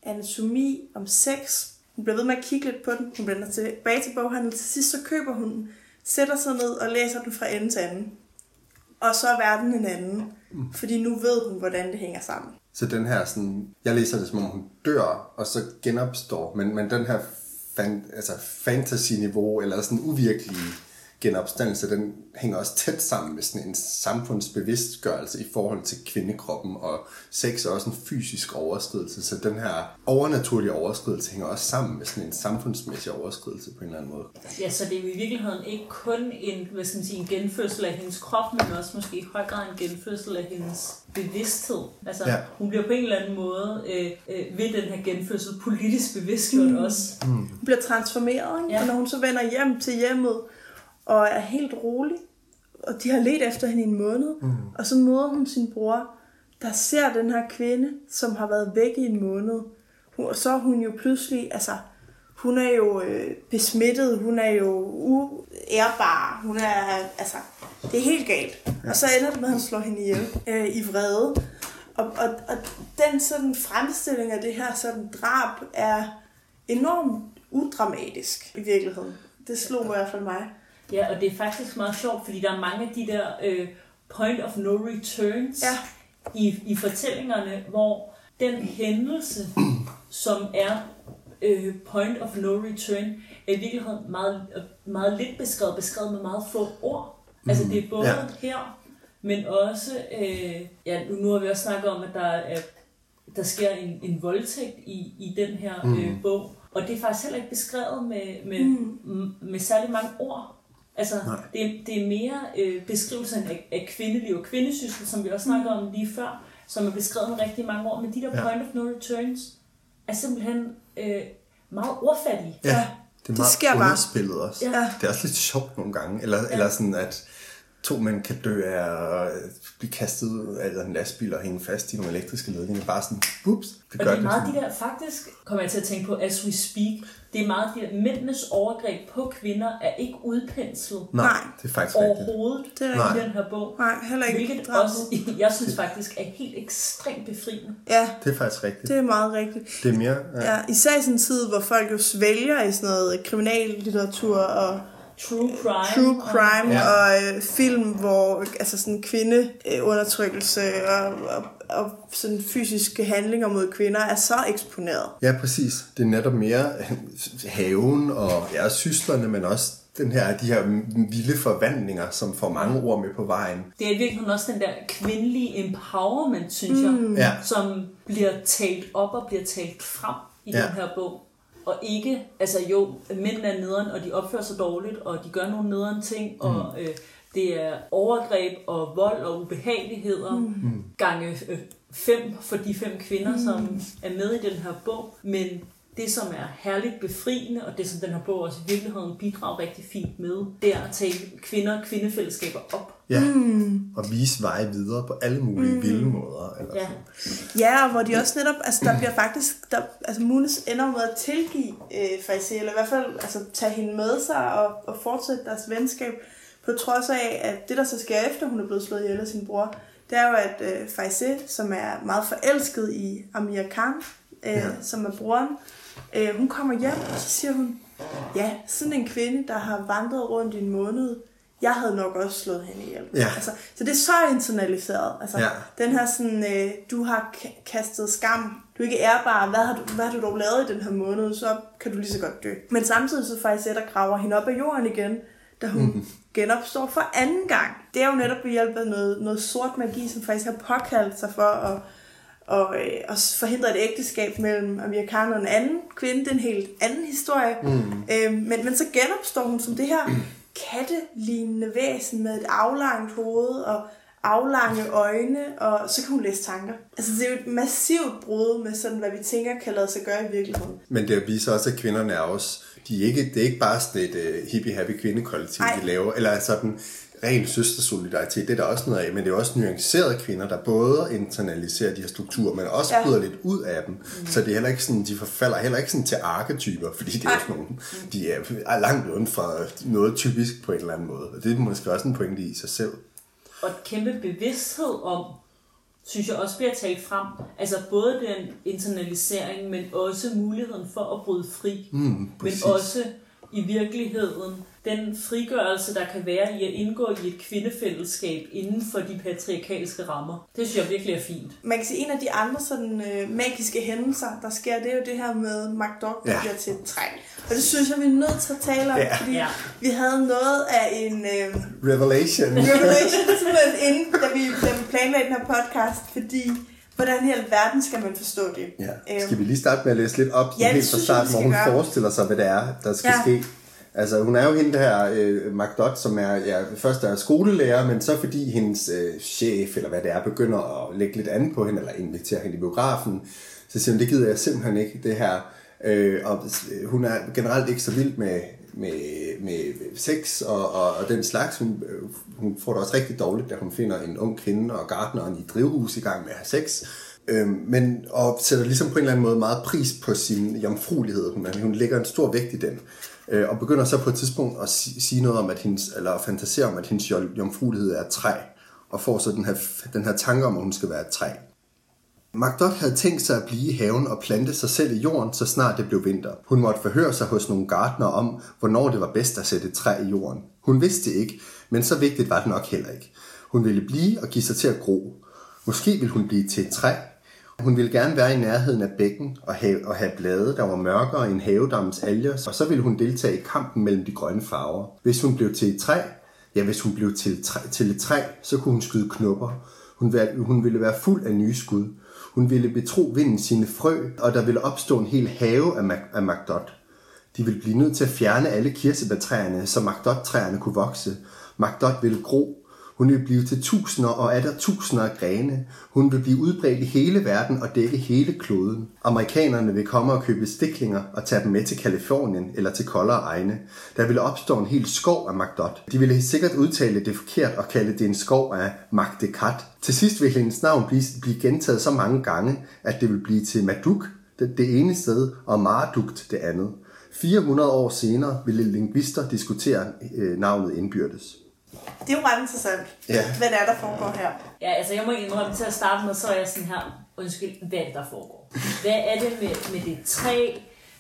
B: anatomi, om sex. Hun bliver ved med at kigge lidt på den. Hun bliver tilbage til boghandlen. Til sidst så køber hun den, sætter sig ned og læser den fra ende til anden. Og så er verden en anden. Mm. Fordi nu ved hun, hvordan det hænger sammen.
C: Så den her sådan, jeg læser det som om hun dør, og så genopstår, men, men den her fan, altså fantasy-niveau, eller sådan uvirkelige genopstandelse, den hænger også tæt sammen med sådan en samfundsbevidstgørelse i forhold til kvindekroppen, og sex er også en fysisk overskridelse, så den her overnaturlige overskridelse hænger også sammen med sådan en samfundsmæssig overskridelse på en eller anden måde.
A: Ja, så det er i virkeligheden ikke kun en, hvad skal man sige, en genfødsel af hendes krop, men også måske i høj grad en genfødsel af hendes bevidsthed. Altså, ja. hun bliver på en eller anden måde øh, øh, ved den her genfødsel politisk bevidstgjort mm. også. Mm.
B: Hun bliver transformeret, ikke? Ja. og når hun så vender hjem til hjemmet, og er helt rolig. Og de har let efter hende i en måned. Mm. Og så møder hun sin bror, der ser den her kvinde, som har været væk i en måned. Og så er hun jo pludselig, altså, hun er jo øh, besmittet, hun er jo uærbar, hun er, altså, det er helt galt. Ja. Og så ender det med, at han slår hende ihjel øh, i vrede. Og, og, og den sådan fremstilling af det her sådan drab er enormt udramatisk i virkeligheden. Det slog i hvert fald mig.
A: Ja, og det er faktisk meget sjovt, fordi der er mange af de der øh, point of no returns ja. i, i fortællingerne, hvor den hændelse, som er øh, point of no return, er i virkeligheden meget, meget lidt beskrevet, beskrevet med meget få ord. Mm. Altså det er både ja. her, men også, øh, ja, nu har vi også snakket om, at der, er, der sker en, en voldtægt i, i den her mm. øh, bog, og det er faktisk heller ikke beskrevet med, med, mm. med særlig mange ord. Altså, det, det er mere øh, beskrivelsen af, af kvindeliv og kvindesyssel, som vi også snakkede om lige før, som er beskrevet med rigtig mange år, men de der ja. point of no returns er simpelthen øh, meget ordfattige.
C: Ja, det er meget det sker underspillet bare. også. Ja. Det er også lidt sjovt nogle gange, eller, ja. eller sådan at to mænd kan dø af at blive kastet ud af en lastbil og hænge fast i nogle elektriske ledninger. Bare sådan, ups,
A: det gør og det er meget det de der, faktisk kommer jeg til at tænke på, as we speak, det er meget de der, mændenes overgreb på kvinder er ikke udpenslet.
C: Nej, det er faktisk
A: Overhovedet
B: rigtigt. Det
A: er i den her bog.
B: Nej, heller ikke.
A: Hvilket også, jeg synes faktisk er helt ekstremt befriende.
B: Ja.
C: Det er faktisk rigtigt.
B: Det er meget rigtigt.
C: Det er mere,
B: ja. ja især i sådan en tid, hvor folk jo svælger i sådan noget kriminallitteratur og
A: True crime.
B: True crime og, og øh, film, hvor altså sådan kvindeundertrykkelse og, og, og sådan fysiske handlinger mod kvinder er så eksponeret.
C: Ja, præcis. Det er netop mere haven og ja, syslerne, men også den her, de her vilde forvandlinger, som får mange ord med på vejen.
A: Det er i virkeligheden også den der kvindelige empowerment, synes mm. jeg, som bliver talt op og bliver talt frem i ja. den her bog og ikke, altså jo, mænd er nederen, og de opfører sig dårligt, og de gør nogle nederen ting, mm. og øh, det er overgreb og vold og ubehageligheder mm. gange øh, fem for de fem kvinder, mm. som er med i den her bog. Men det, som er herligt befriende, og det, som den her bog også i virkeligheden bidrager rigtig fint med, det er at tage kvinder og kvindefællesskaber op.
C: Ja, mm. og vise veje videre på alle mulige mm. vilde måder. Eller
B: ja. ja, og hvor de også netop, altså der bliver faktisk, der, altså Munes ender med at tilgive øh, Faisal, eller i hvert fald altså, tage hende med sig og, og fortsætte deres venskab, på trods af, at det, der så sker efter, hun er blevet slået ihjel af sin bror, det er jo, at øh, Faisal, som er meget forelsket i Amir Khan, øh, ja. som er broren, Øh, hun kommer hjem, og så siger hun, ja, sådan en kvinde, der har vandret rundt i en måned, jeg havde nok også slået hende ihjel. Ja. Altså, så det er så internaliseret. Altså, ja. Den her sådan, øh, du har kastet skam, du er ikke ærbar, hvad har, du, hvad har du dog lavet i den her måned, så kan du lige så godt dø. Men samtidig så faktisk der graver hende op af jorden igen, da hun mm-hmm. genopstår for anden gang. Det er jo netop ved hjælp af noget, noget sort magi, som faktisk har påkaldt sig for at og, øh, og forhindre et ægteskab mellem Amir Khan og en anden kvinde. Det er en helt anden historie. Mm. Øh, men, men så genopstår hun som det her kattelignende væsen med et aflangt hoved og aflange øjne, og så kan hun læse tanker. Altså det er jo et massivt brud med sådan, hvad vi tænker kan lade sig gøre i virkeligheden.
C: Men det viser også, at kvinderne er også, de er ikke, det er ikke bare sådan et uh, hippie-happy kvindekollektiv, de laver, eller sådan, ren søstersolidaritet, det er der også noget af, men det er også nuancerede kvinder, der både internaliserer de her strukturer, men også ja. bryder lidt ud af dem. Mm. Så det er heller ikke sådan, de forfalder heller ikke sådan til arketyper, fordi det er også nogle, de er langt uden fra noget typisk på en eller anden måde. Og det er måske også en pointe i sig selv.
A: og et kæmpe bevidsthed om, synes jeg også bliver talt frem. Altså både den internalisering, men også muligheden for at bryde fri.
C: Mm,
A: men også i virkeligheden den frigørelse, der kan være i at indgå i et kvindefællesskab inden for de patriarkalske rammer. Det synes jeg virkelig er fint.
B: Man kan sige, en af de andre sådan, øh, magiske hændelser, der sker, det er jo det her med McDuck, der ja. bliver til et træ. Og det synes jeg, vi er nødt til at tale om, ja. fordi ja. vi havde noget af en... Øh,
C: revelation.
B: Revelation, simpelthen inden, da vi, da vi planlagde den her podcast, fordi Hvordan i alverden skal man forstå det?
C: Ja. Øhm. Skal vi lige starte med at læse lidt op, ja, helt fra starten, hvor hun gøre. forestiller sig, hvad det er, der skal ja. ske? Altså, hun er jo hende der, øh, MacDot, som er, ja, først er skolelærer, men så fordi hendes øh, chef, eller hvad det er, begynder at lægge lidt andet på hende, eller invitere hende i biografen, så siger hun, det gider jeg simpelthen ikke, det her. Øh, og hun er generelt ikke så vild med, med, med sex og, og, og den slags. Hun, øh, hun får det også rigtig dårligt, da hun finder en ung kvinde og gartneren i drivhus i gang med at have sex. Øhm, men, og sætter ligesom på en eller anden måde meget pris på sin jomfruelighed. Hun, hun lægger en stor vægt i den. Øh, og begynder så på et tidspunkt at sige noget om, at hendes, eller fantasere om, at hendes jomfruelighed er træ. Og får så den her, den her tanke om, at hun skal være et træ. MacDuff havde tænkt sig at blive i haven og plante sig selv i jorden, så snart det blev vinter. Hun måtte forhøre sig hos nogle gartner om, hvornår det var bedst at sætte et træ i jorden. Hun vidste det ikke, men så vigtigt var det nok heller ikke. Hun ville blive og give sig til at gro. Måske ville hun blive til et træ. Hun ville gerne være i nærheden af bækken og have, og have blade, der var mørkere end havedammens alger, og så ville hun deltage i kampen mellem de grønne farver. Hvis hun blev til et træ, ja, hvis hun blev til et træ, til et træ så kunne hun skyde knopper. Hun, hun ville være fuld af nye skud. Hun ville betro vinden sine frø, og der ville opstå en hel have af, Mac- af Macdot. De ville blive nødt til at fjerne alle kirsebærtræerne, så Macdot-træerne kunne vokse. Macdot ville gro, hun vil blive til tusinder og er der tusinder af grene. Hun vil blive udbredt i hele verden og dække hele kloden. Amerikanerne vil komme og købe stiklinger og tage dem med til Kalifornien eller til koldere egne. Der vil opstå en hel skov af Magdot. De ville sikkert udtale det forkert og kalde det en skov af Magdekat. Til sidst vil hendes navn blive, blive gentaget så mange gange, at det vil blive til Maduk, det, det ene sted, og Mardukt det andet. 400 år senere ville lingvister diskutere øh, navnet indbyrdes.
B: Det er jo ret interessant, ja. hvad det er, der foregår her.
A: Ja, altså jeg må indrømme til at starte med, så er jeg sådan her, undskyld, hvad er det, der foregår? Hvad er det med, med det træ?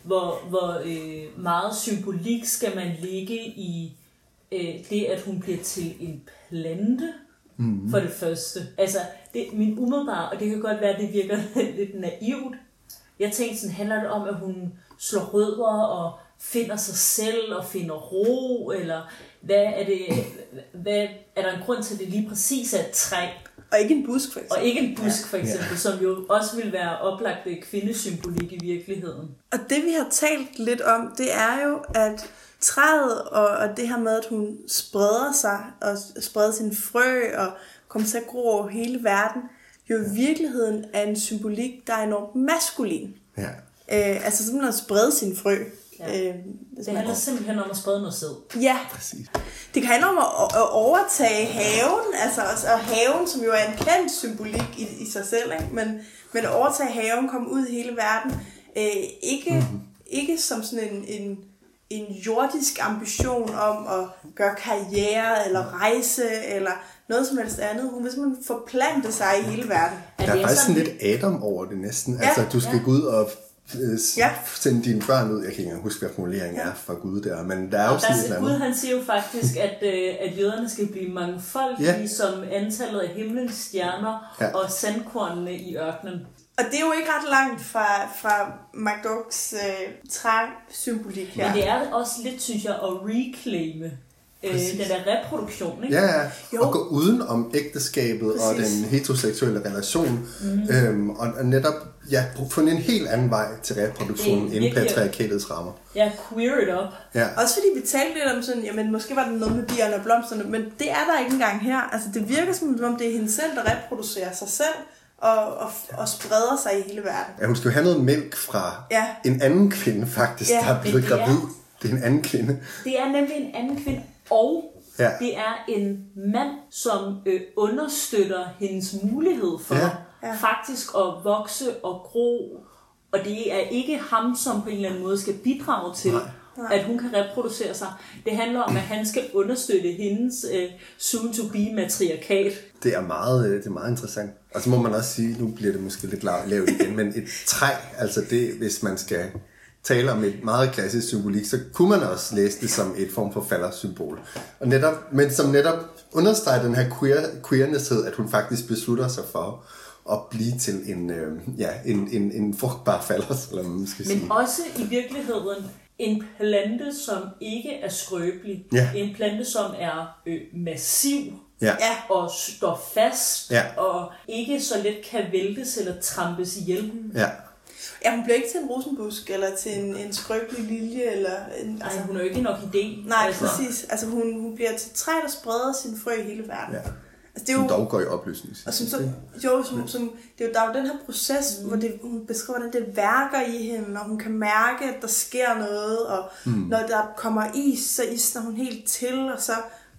A: Hvor, hvor øh, meget symbolik skal man ligge i øh, det, at hun bliver til en plante? Mm. For det første. Altså, det, min umiddelbare, og det kan godt være, at det virker lidt naivt. Jeg tænkte sådan, handler det om, at hun slår rødder og finder sig selv og finder ro, eller hvad er det, hvad, er der en grund til, at det lige præcis er et træ?
B: Og ikke en busk, for eksempel.
A: Og ikke en busk, for eksempel, ja. som jo også vil være oplagt kvindesymbolik i virkeligheden.
B: Og det, vi har talt lidt om, det er jo, at træet og, og det her med, at hun spreder sig og spreder sin frø og kommer til at gro over hele verden, jo i virkeligheden er en symbolik, der er enormt maskulin. Ja. Øh, altså simpelthen at sprede sin frø.
A: Ja. Øh, det handler man... simpelthen om at sprede noget sæd.
B: Ja. Præcis. Det kan handle om at, at overtage haven, altså og haven, som jo er en kendt symbolik i, i sig selv, ikke? Men, men at overtage haven, komme ud i hele verden, øh, ikke, mm-hmm. ikke som sådan en, en, en jordisk ambition om at gøre karriere, eller rejse, eller noget som helst andet. Hun vil simpelthen forplante sig i hele verden.
C: Der er, er faktisk sådan lidt Adam over det næsten. Ja. Altså, du skal ja. gå ud og ja. sende dine børn ud. Jeg kan ikke engang huske, hvad formuleringen er fra Gud der, men der er jo sådan
A: et Gud han siger jo faktisk, at, øh, at jøderne skal blive mangfoldige ja. som antallet af himlens stjerner ja. og sandkornene i ørkenen.
B: Og det er jo ikke ret langt fra, fra McDucks øh, træsymbolik her.
A: Men det er også lidt, synes jeg, at reclaime øh, den der reproduktion, ikke?
C: Ja, ja. Jo. Og gå uden om ægteskabet Præcis. og den heteroseksuelle relation. Mm. Øhm, og, og netop ja, fundet en helt anden vej til reproduktion inden patriarkatets rammer.
A: Ja, queer it up.
B: Ja. Også fordi vi talte lidt om sådan, jamen måske var det noget med bierne og blomsterne, men det er der ikke engang her. Altså det virker som om det er hende selv, der reproducerer sig selv og, og, og spreder sig i hele verden.
C: Ja, hun skal jo have noget mælk fra ja. en anden kvinde faktisk, ja, der er blevet gravid. Det er en anden kvinde.
A: Det er nemlig en anden kvinde, og ja. det er en mand, som øh, understøtter hendes mulighed for ja. faktisk at vokse og gro. Og det er ikke ham, som på en eller anden måde skal bidrage til Nej. Nej. at hun kan reproducere sig. Det handler om, at han skal understøtte hendes uh, soon-to-be matriarkat.
C: Det er, meget, øh, det er meget interessant. Og så må man også sige, nu bliver det måske lidt lavt igen, men et træ, altså det, hvis man skal tale om et meget klassisk symbolik, så kunne man også læse det som et form for faldersymbol. Og netop, men som netop understreger den her queer, queernesshed, at hun faktisk beslutter sig for at blive til en, øh, ja, en, en, en frugtbar falder, eller man skal
A: Men
C: sige.
A: også i virkeligheden en plante, som ikke er skrøbelig.
C: Ja.
A: En plante, som er øh, massiv
C: Ja.
B: Ja.
A: og står fast,
C: Ja.
A: og ikke så let kan væltes eller trampes ihjel.
C: Ja.
B: Ja, hun bliver ikke til en rosenbusk, eller til en, en skrøbelig lilje, eller en,
A: Altså, hun er jo ikke nok idé.
B: Nej,
A: altså.
B: præcis. Altså, hun, hun bliver til træ, der spreder sin frø i hele verden.
C: Ja.
B: Altså, det er
C: Som
B: jo,
C: dog går i opløsning.
B: og som, så, jo, som, som, det er jo, der er jo den her proces, mm. hvor det, hun beskriver, hvordan det værker i hende, og hun kan mærke, at der sker noget, og mm. når der kommer is, så isner hun helt til, og så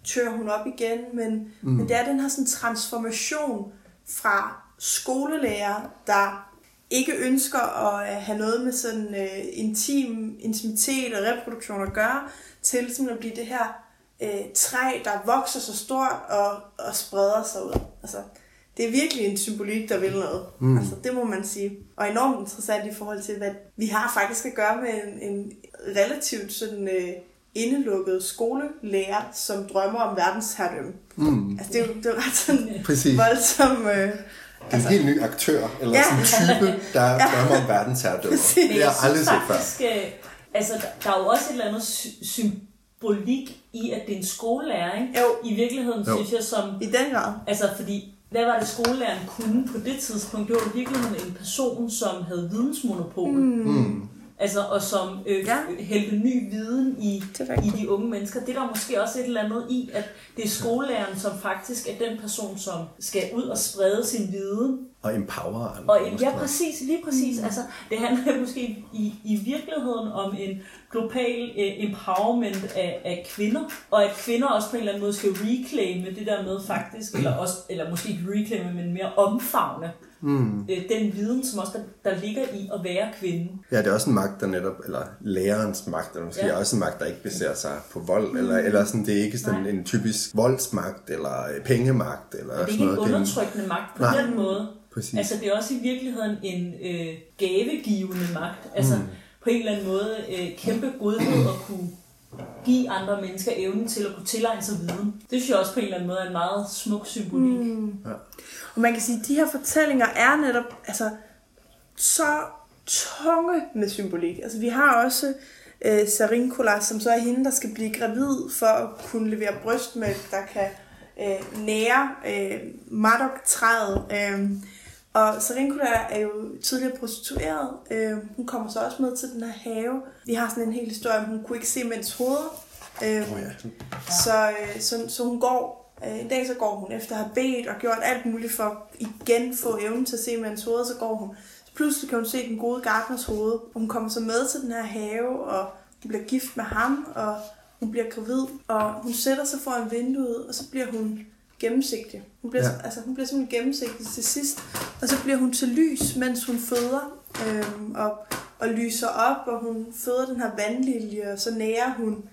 B: tør hun op igen. Men, mm. men det er den her sådan, transformation fra skolelærer, der ikke ønsker at øh, have noget med sådan øh, intim, intimitet og reproduktion at gøre, til simpelthen at blive det her øh, træ, der vokser så stort og, og spreder sig ud. Altså, det er virkelig en symbolik, der vil noget. Mm. Altså, det må man sige. Og enormt interessant i forhold til, hvad vi har faktisk at gøre med en, en relativt sådan øh, indelukket skolelærer, som drømmer om verdensherredømme. Mm. Altså, det er jo, det er ret sådan
C: Præcis.
B: voldsom... Øh,
C: En helt ny aktør, eller
B: Ja.
C: sådan en type, der ja. drømmer om verdensherredømme.
B: Præcis.
C: Det har
A: jeg
C: aldrig set før.
A: faktisk, øh, altså, der, der er jo også et eller andet sy- symbolik i, at det er en skolelærer, ikke?
B: Jo.
A: I virkeligheden,
C: Jo.
A: synes jeg, som...
B: I den grad.
A: Altså, fordi, hvad var det skolelæreren kunne på det tidspunkt? Det var i virkeligheden en person, som havde vidensmonopol. Mm. Altså, og som øh,
B: Ja.
A: hældte ny viden i, i de unge mennesker. Det er der måske også et eller andet i, at det er skolelæreren, som faktisk er den person, som skal ud og sprede sin viden.
C: Og empower andre.
A: Og ja, præcis, lige præcis. Mm. Altså, det handler måske i, i virkeligheden om en global eh, empowerment af, af kvinder, og at kvinder også på en eller anden måde skal reclaime det der med faktisk, eller, også, eller måske ikke reclaime, men mere omfavne mm. øh, den viden, som også der, der ligger i at være kvinde.
C: Ja, det er også en magt, der netop, eller lærerens magt, eller måske
A: Ja.
C: også en magt, der ikke baserer sig på vold, mm. eller, eller sådan, det er ikke sådan en typisk voldsmagt, eller øh, pengemagt, eller
A: er
C: sådan
A: ikke en
C: noget. Det er en-
A: undertrykkende magt på
C: Nej.
A: den måde.
C: Præcis.
A: Altså, det er også i virkeligheden en øh, gavegivende magt. Altså, mm. på en eller anden måde øh, kæmpe godhed at kunne give andre mennesker evnen til at kunne tilegne sig viden. Det synes jeg også på en eller anden måde er en meget smuk symbolik. Mm.
B: Og man kan sige, at de her fortællinger er netop altså, så tunge med symbolik. Altså, vi har også øh, Sarinkola, som så er hende, der skal blive gravid for at kunne levere brystmælk, der kan øh, nære øh, Madok-træet. Øh, og Sarinkola er jo tidligere prostitueret. Øh, hun kommer så også med til den her have. Vi har sådan en hel historie om, hun kunne ikke se mænds hoveder. Øh,
C: Oh, ja.
B: så, øh, så, så hun går, øh, en dag så går hun efter at have bedt og gjort alt muligt for at igen få evnen til at se mands hoved, så går hun. Så pludselig kan hun se den gode gartners hoved, og hun kommer så med til den her have, og hun bliver gift med ham, og hun bliver gravid, og hun sætter sig foran vinduet, og så bliver hun gennemsigtig. Hun bliver,
C: Ja.
B: altså, hun bliver simpelthen gennemsigtig til sidst, og så bliver hun til lys, mens hun føder, øhm, og, og lyser op, og hun føder den her vandlilje, og så nærer hun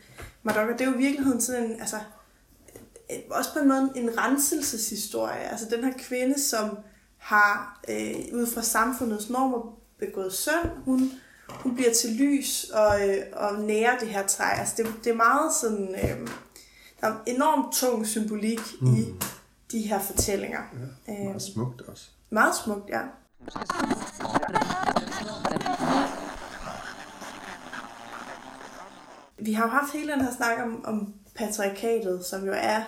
B: Madoka. Det er jo i virkeligheden sådan en, altså, også på en måde en renselseshistorie. Altså den her kvinde, som har øh, ud fra samfundets normer begået synd, hun, hun bliver til lys og, øh, og nærer det her træ. Altså det, det er meget sådan, øh, der er enormt tung symbolik mm. i de her fortællinger. Ja, øh,
C: Meget smukt også.
B: meget smukt, ja. Vi har jo haft hele den her snak om, om patriarkatet, som jo er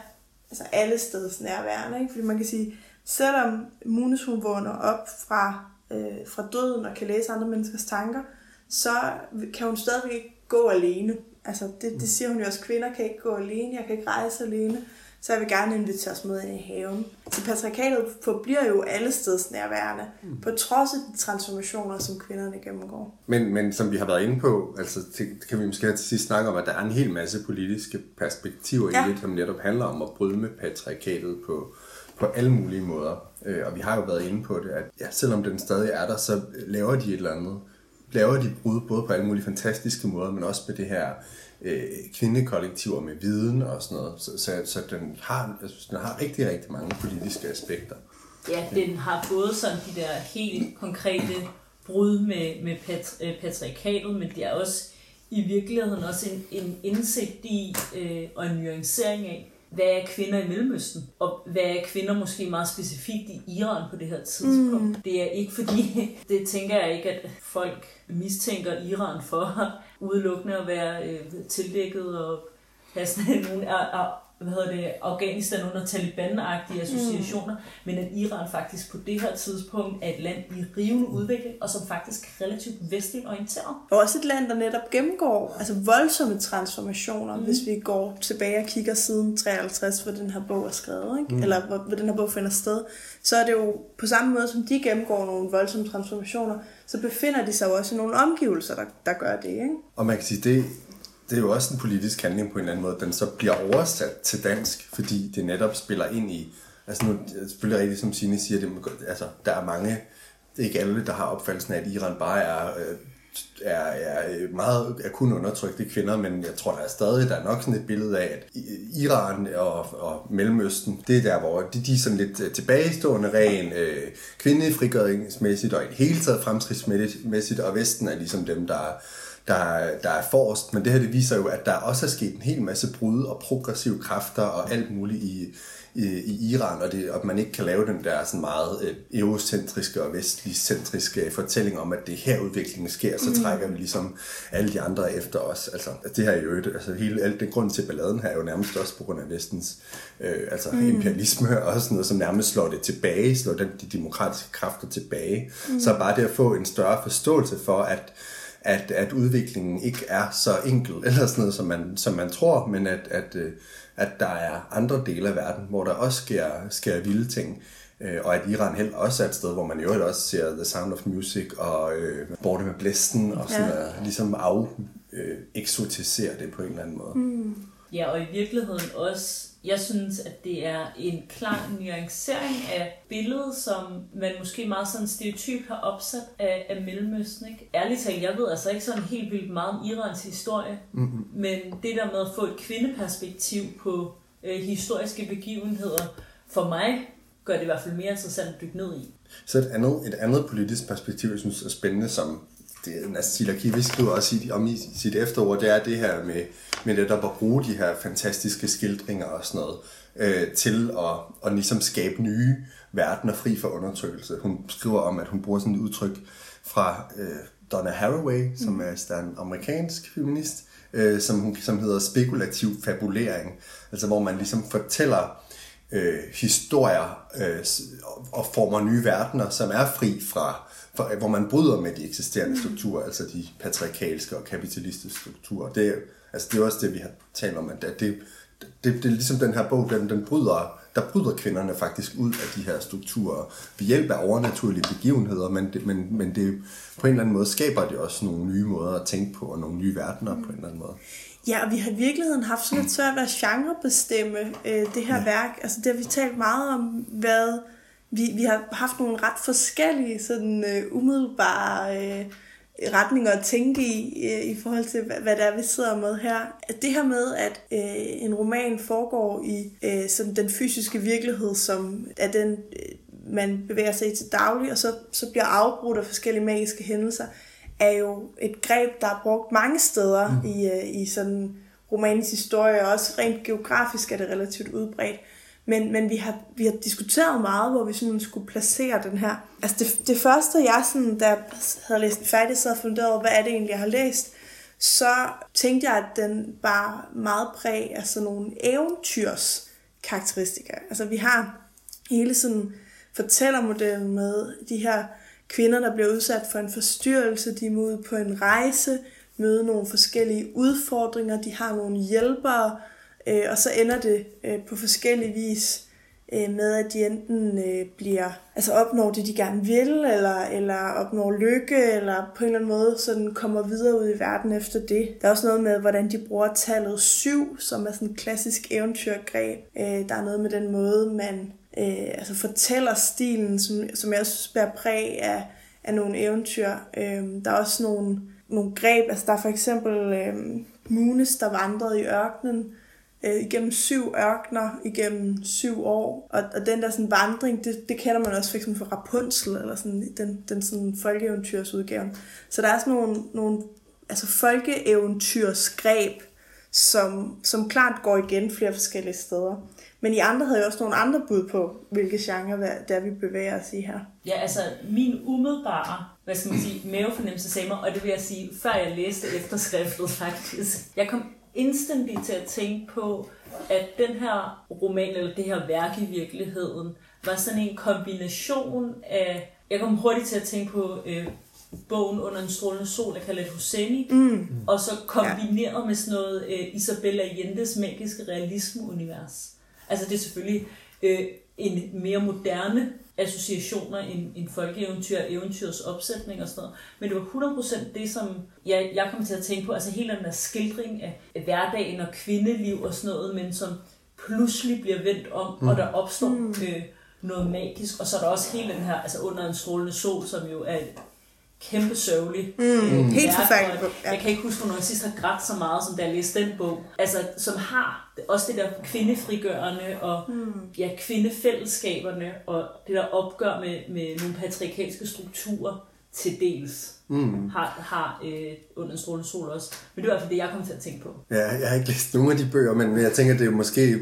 B: altså alle steds nærværende. Ikke? Fordi man kan sige, selvom Munes hun vågner op fra, øh, fra døden og kan læse andre menneskers tanker, så kan hun stadigvæk ikke gå alene. Altså det, det siger hun jo også, kvinder kan ikke gå alene, jeg kan ikke rejse alene, så jeg vil gerne invitere os med ind i haven. Så patriarkatet forbliver jo alle steds nærværende, mm. på trods af de transformationer, som kvinderne gennemgår.
C: Men, men som vi har været inde på, altså, kan vi måske til sidst snakke om, at der er en hel masse politiske perspektiver
B: Ja.
C: i det, som netop handler om at bryde med patriarkatet på, på alle mulige måder. Øh, og vi har jo været inde på det, at ja, selvom den stadig er der, så laver de et eller andet laver de brud både på alle mulige fantastiske måder, men også med det her øh, kvindekollektiver med viden og sådan noget. Så, så, så den, har, jeg synes, den har rigtig, rigtig mange politiske aspekter.
A: Ja, den har både sådan de der helt konkrete brud med, med pat, øh, patriarkatet, men det er også i virkeligheden også en, en indsigt i øh, og en nuancering af, hvad er kvinder i Mellemøsten, og hvad er kvinder måske meget specifikt i Iran på det her tidspunkt. Mm. Det er ikke fordi, det tænker jeg ikke, at folk mistænker Iran for udelukkende at være øh, tildækket og have sådan nogle hvad hedder det, Afghanistan under Taliban-agtige associationer, mm. men at Iran faktisk på det her tidspunkt er et land i rivende udvikling, og som faktisk er relativt vestligt orienteret.
B: Og også et land, der netop gennemgår altså voldsomme transformationer, mm. hvis vi går tilbage og kigger siden 53, hvor den her bog er skrevet, ikke? Mm. eller hvor, hvor den her bog finder sted, så er det jo på samme måde, som de gennemgår nogle voldsomme transformationer, så befinder de sig jo også i nogle omgivelser, der, der gør det. Ikke?
C: Og man kan sige, det, det er jo også en politisk handling på en eller anden måde, den så bliver oversat til dansk, fordi det netop spiller ind i, altså nu, det selvfølgelig rigtigt, som Signe siger, det, altså, der er mange, det er ikke alle, der har opfattelsen af, at Iran bare er, øh, er, er meget er kun undertrykte kvinder, men jeg tror, der er stadig, der er nok sådan et billede af, at Iran og, og Mellemøsten, det er der, hvor de, de er sådan lidt øh, tilbagestående, ren øh, kvindefrigøringsmæssigt og i hele taget fremskridtsmæssigt, og Vesten er ligesom dem, der der, der er forrest, men det her det viser jo, at der også er sket en hel masse brud og progressive kræfter og alt muligt i, i, i Iran, og, det, og man ikke kan lave den der sådan meget øh, eurocentriske og vestlig-centriske fortælling om, at det her udviklingen sker, så mm. trækker vi ligesom alle de andre efter os. Altså, det her er jo altså hele, alt den grund til balladen her er jo nærmest også på grund af vestens øh, altså mm. imperialisme og sådan noget, som nærmest slår det tilbage, slår den, de demokratiske kræfter tilbage. Mm. Så bare det at få en større forståelse for, at at, at udviklingen ikke er så enkel, eller sådan noget, som man, som man tror, men at, at, øh, at der er andre dele af verden, hvor der også sker, sker vilde ting. Øh, og at Iran helt også er et sted, hvor man jo også ser The Sound of Music og øh, Borte med Blæsten, og sådan ja. at, ligesom af øh, eksotisere det på en eller anden måde. Mm.
A: Ja, og i virkeligheden også jeg synes, at det er en klar nuancering af billedet, som man måske meget sådan stereotyp har opsat af, af Mellemøsten. Ikke? Ærligt talt, jeg ved altså ikke sådan helt vildt meget om Irans historie, mm-hmm. men det der med at få et kvindeperspektiv på øh, historiske begivenheder, for mig gør det i hvert fald mere interessant at dykke ned i.
C: Så et andet, et andet politisk perspektiv, jeg synes er spændende, som det Nasila Kivi skriver også i, om i sit efterord, det er det her med, med netop at bruge de her fantastiske skildringer og sådan noget, øh, til at, at ligesom skabe nye verdener fri for undertrykkelse. Hun skriver om, at hun bruger sådan et udtryk fra øh, Donna Haraway, som mm. er en amerikansk feminist, øh, som, hun, som hedder spekulativ fabulering, altså hvor man ligesom fortæller øh, historier øh, og former nye verdener, som er fri fra for, hvor man bryder med de eksisterende strukturer, altså de patriarkalske og kapitalistiske strukturer. Det, altså det er også det, vi har talt om, at det, det, det, det er ligesom den her bog, den, den bryder, der bryder kvinderne faktisk ud af de her strukturer ved hjælp af overnaturlige begivenheder, men, det, men, men det, på en eller anden måde skaber det også nogle nye måder at tænke på, og nogle nye verdener på en eller anden måde.
B: Ja, og vi har i virkeligheden haft sådan lidt svært ved at genrebestemme øh, det her ja. værk. Altså det har vi talt meget om, hvad vi, vi har haft nogle ret forskellige sådan uh, umiddelbare uh, retninger at tænke i, uh, i forhold til, hvad, hvad det er, vi sidder med her. Det her med, at uh, en roman foregår i uh, sådan den fysiske virkelighed, som er den, uh, man bevæger sig i til daglig, og så, så bliver afbrudt af forskellige magiske hændelser, er jo et greb, der er brugt mange steder mm. i, uh, i sådan romanens historie, og også rent geografisk er det relativt udbredt. Men, men vi, har, vi har diskuteret meget, hvor vi sådan skulle placere den her. Altså det, det første, jeg sådan, da jeg havde læst den færdig, så havde funderet over, hvad er det egentlig, jeg har læst, så tænkte jeg, at den var meget præg af sådan nogle eventyrs karakteristika. Altså vi har hele sådan fortællermodellen med de her kvinder, der bliver udsat for en forstyrrelse, de er ud på en rejse, møde nogle forskellige udfordringer, de har nogle hjælpere, Øh, og så ender det øh, på forskellige vis øh, med, at de enten øh, bliver, altså opnår det, de gerne vil, eller, eller opnår lykke, eller på en eller anden måde sådan kommer videre ud i verden efter det. Der er også noget med, hvordan de bruger tallet 7, som er sådan et klassisk eventyrgreb. Øh, der er noget med den måde, man øh, altså fortæller stilen, som, som jeg synes bærer præg af, af nogle eventyr. Øh, der er også nogle, nogle greb, altså der er for eksempel øh, Munes, der vandrede i ørkenen, øh, igennem syv ørkner, igennem syv år. Og, og den der sådan vandring, det, det kender man også for eksempel fra Rapunzel, eller sådan, den, den sådan folkeeventyrsudgaven. Så der er sådan nogle, nogle altså folkeeventyrsgreb, som, som klart går igen flere forskellige steder. Men I andre havde jo også nogle andre bud på, hvilke genre der vi bevæger os i her.
A: Ja, altså min umiddelbare, hvad skal man sige, mavefornemmelse sagde mig, og det vil jeg sige, før jeg læste efterskriftet faktisk. Jeg kom instantly til at tænke på, at den her roman, eller det her værk i virkeligheden, var sådan en kombination af... Jeg kom hurtigt til at tænke på øh, bogen Under en strålende sol af Khaled Hosseini, mm. og så kombineret ja. med sådan noget øh, Isabella Allende's magiske realisme-univers. Altså det er selvfølgelig øh, en mere moderne associationer end, end folkeeventyr, eventyrets opsætning og sådan noget. Men det var 100% det, som jeg, jeg kom til at tænke på. Altså hele den der skildring af, af hverdagen og kvindeliv og sådan noget, men som pludselig bliver vendt om, mm. og der opstår mm. øh, noget magisk. Og så er der også hele den her, altså under en strålende sol, som jo er kæmpe sørgelig. Mm,
B: øh, helt forfærdeligt.
A: Ja. Jeg kan ikke huske, hvornår jeg sidst har grædt så meget, som da jeg læste den bog. Altså, som har også det der kvindefrigørende og mm. ja, kvindefællesskaberne og det der opgør med, med nogle patriarkalske strukturer til dels. Mm. har, har øh, under en strålende sol også. Men det er i hvert fald det, jeg kommer til at tænke på.
C: Ja, jeg har ikke læst nogen af de bøger, men jeg tænker, det er måske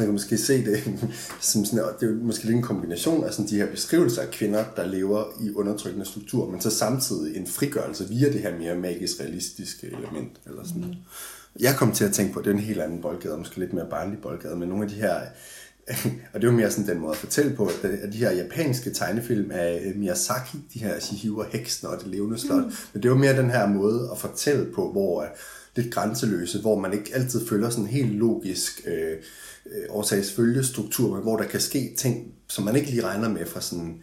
C: man kan måske se det som sådan, det er måske lidt en kombination af sådan de her beskrivelser af kvinder, der lever i undertrykkende struktur, men så samtidig en frigørelse via det her mere magisk realistiske element. Eller sådan. Mm. Jeg kom til at tænke på, at det er en helt anden boldgade, måske lidt mere barnlig boldgade, men nogle af de her og det er jo mere sådan den måde at fortælle på, at de her japanske tegnefilm af Miyazaki, de her Shihiro Heksen og det levende slot, mm. men det er jo mere den her måde at fortælle på, hvor lidt grænseløse, hvor man ikke altid følger sådan helt logisk øh, øh, årsagsfølgestruktur, men hvor der kan ske ting, som man ikke lige regner med fra sådan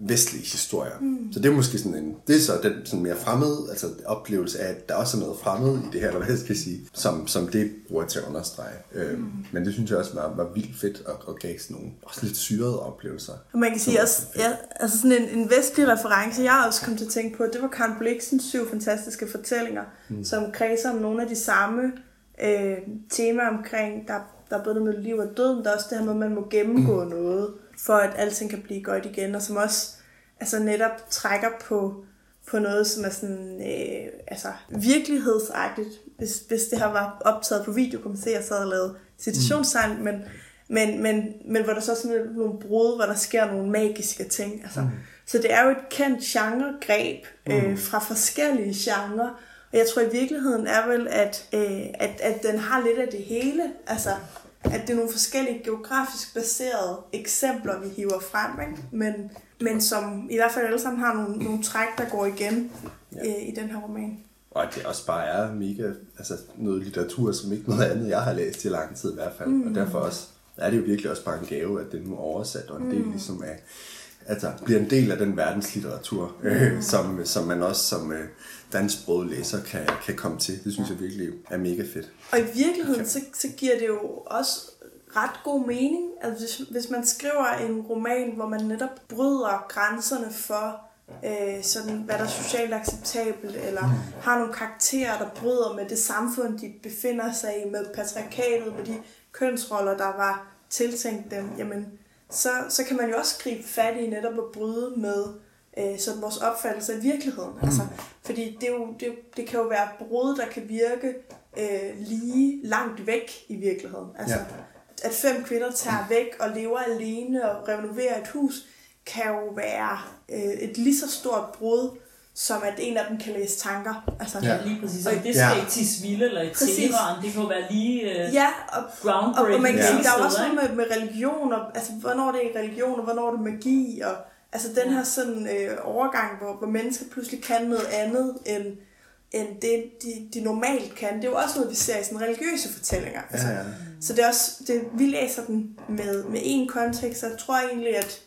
C: vestlige historier. Mm. Så det er måske sådan en, det er så den sådan mere fremmede, altså oplevelse af, at der også er noget fremmed i det her, eller hvad jeg skal sige, som, som det bruger til at understrege. Øhm, mm. Øh, men det synes jeg også var, var vildt fedt og, og gav sådan nogle også lidt syrede oplevelser.
B: Og man kan sige også, ja, altså sådan en, en vestlig reference, jeg også kommet til at tænke på, det var Karen Bliksens syv fantastiske fortællinger, mm. som kredser om nogle af de samme øh, temaer omkring, der der er både noget med liv og død, men der er også det her med, at man må gennemgå mm. noget, for at alting kan blive godt igen, og som også altså netop trækker på, på noget, som er sådan, øh, altså virkelighedsagtigt. Hvis, hvis det her var optaget på video, kunne man se, at jeg sad og lavede citationstegn, mm. men, men, men, men hvor der så er sådan nogle brud, hvor der sker nogle magiske ting. Altså. Mm. Så det er jo et kendt genregreb øh, mm. fra forskellige genrer, og jeg tror i virkeligheden er vel, at, øh, at, at den har lidt af det hele. Altså, at det er nogle forskellige geografisk baserede eksempler, vi hiver frem, ikke? Men, men som i hvert fald alle sammen har nogle, nogle træk, der går igen ja. øh, i den her roman.
C: Og at det også bare er mega, altså noget litteratur, som ikke noget andet, jeg har læst i lang tid i hvert fald. Mm. Og derfor også, er det jo virkelig også bare en gave, at den nu er oversat, og en del mm. ligesom af, altså, bliver en del af den verdenslitteratur, øh, som, som man også som øh, dansksproget læser kan, kan komme til. Det synes jeg virkelig er mega fedt.
B: Og i virkeligheden, så, så giver det jo også ret god mening, at hvis, hvis man skriver en roman, hvor man netop bryder grænserne for, øh, sådan, hvad der er socialt acceptabelt, eller mm. har nogle karakterer, der bryder med det samfund, de befinder sig i, med patriarkatet, med de kønsroller, der var tiltænkt dem, jamen, så, så kan man jo også gribe fat i netop at bryde med øh, sådan vores opfattelse af virkeligheden. Mm. Altså, fordi det, er jo, det, det kan jo være brud, der kan virke øh, lige langt væk i virkeligheden. Altså, ja. At fem kvinder tager væk og lever alene og renoverer et hus, kan jo være øh, et lige så stort brud, som at en af dem kan læse tanker.
A: Altså, ja, lige præcis. Og det skal ja. i Tisvilde eller i Teheran, det kan jo være lige uh,
B: ja, og, groundbreaking. Og, og man kan sige, ja. der er også noget med, med religion, og, altså hvornår det er religion, og hvornår det er magi, og altså den her sådan øh, overgang, hvor, hvor mennesker pludselig kan noget andet, end, end det, de, de normalt kan. Det er jo også noget, vi ser i sådan religiøse fortællinger. Altså, ja, ja. Så det er også, det, vi læser den med, med en kontekst, og jeg tror egentlig, at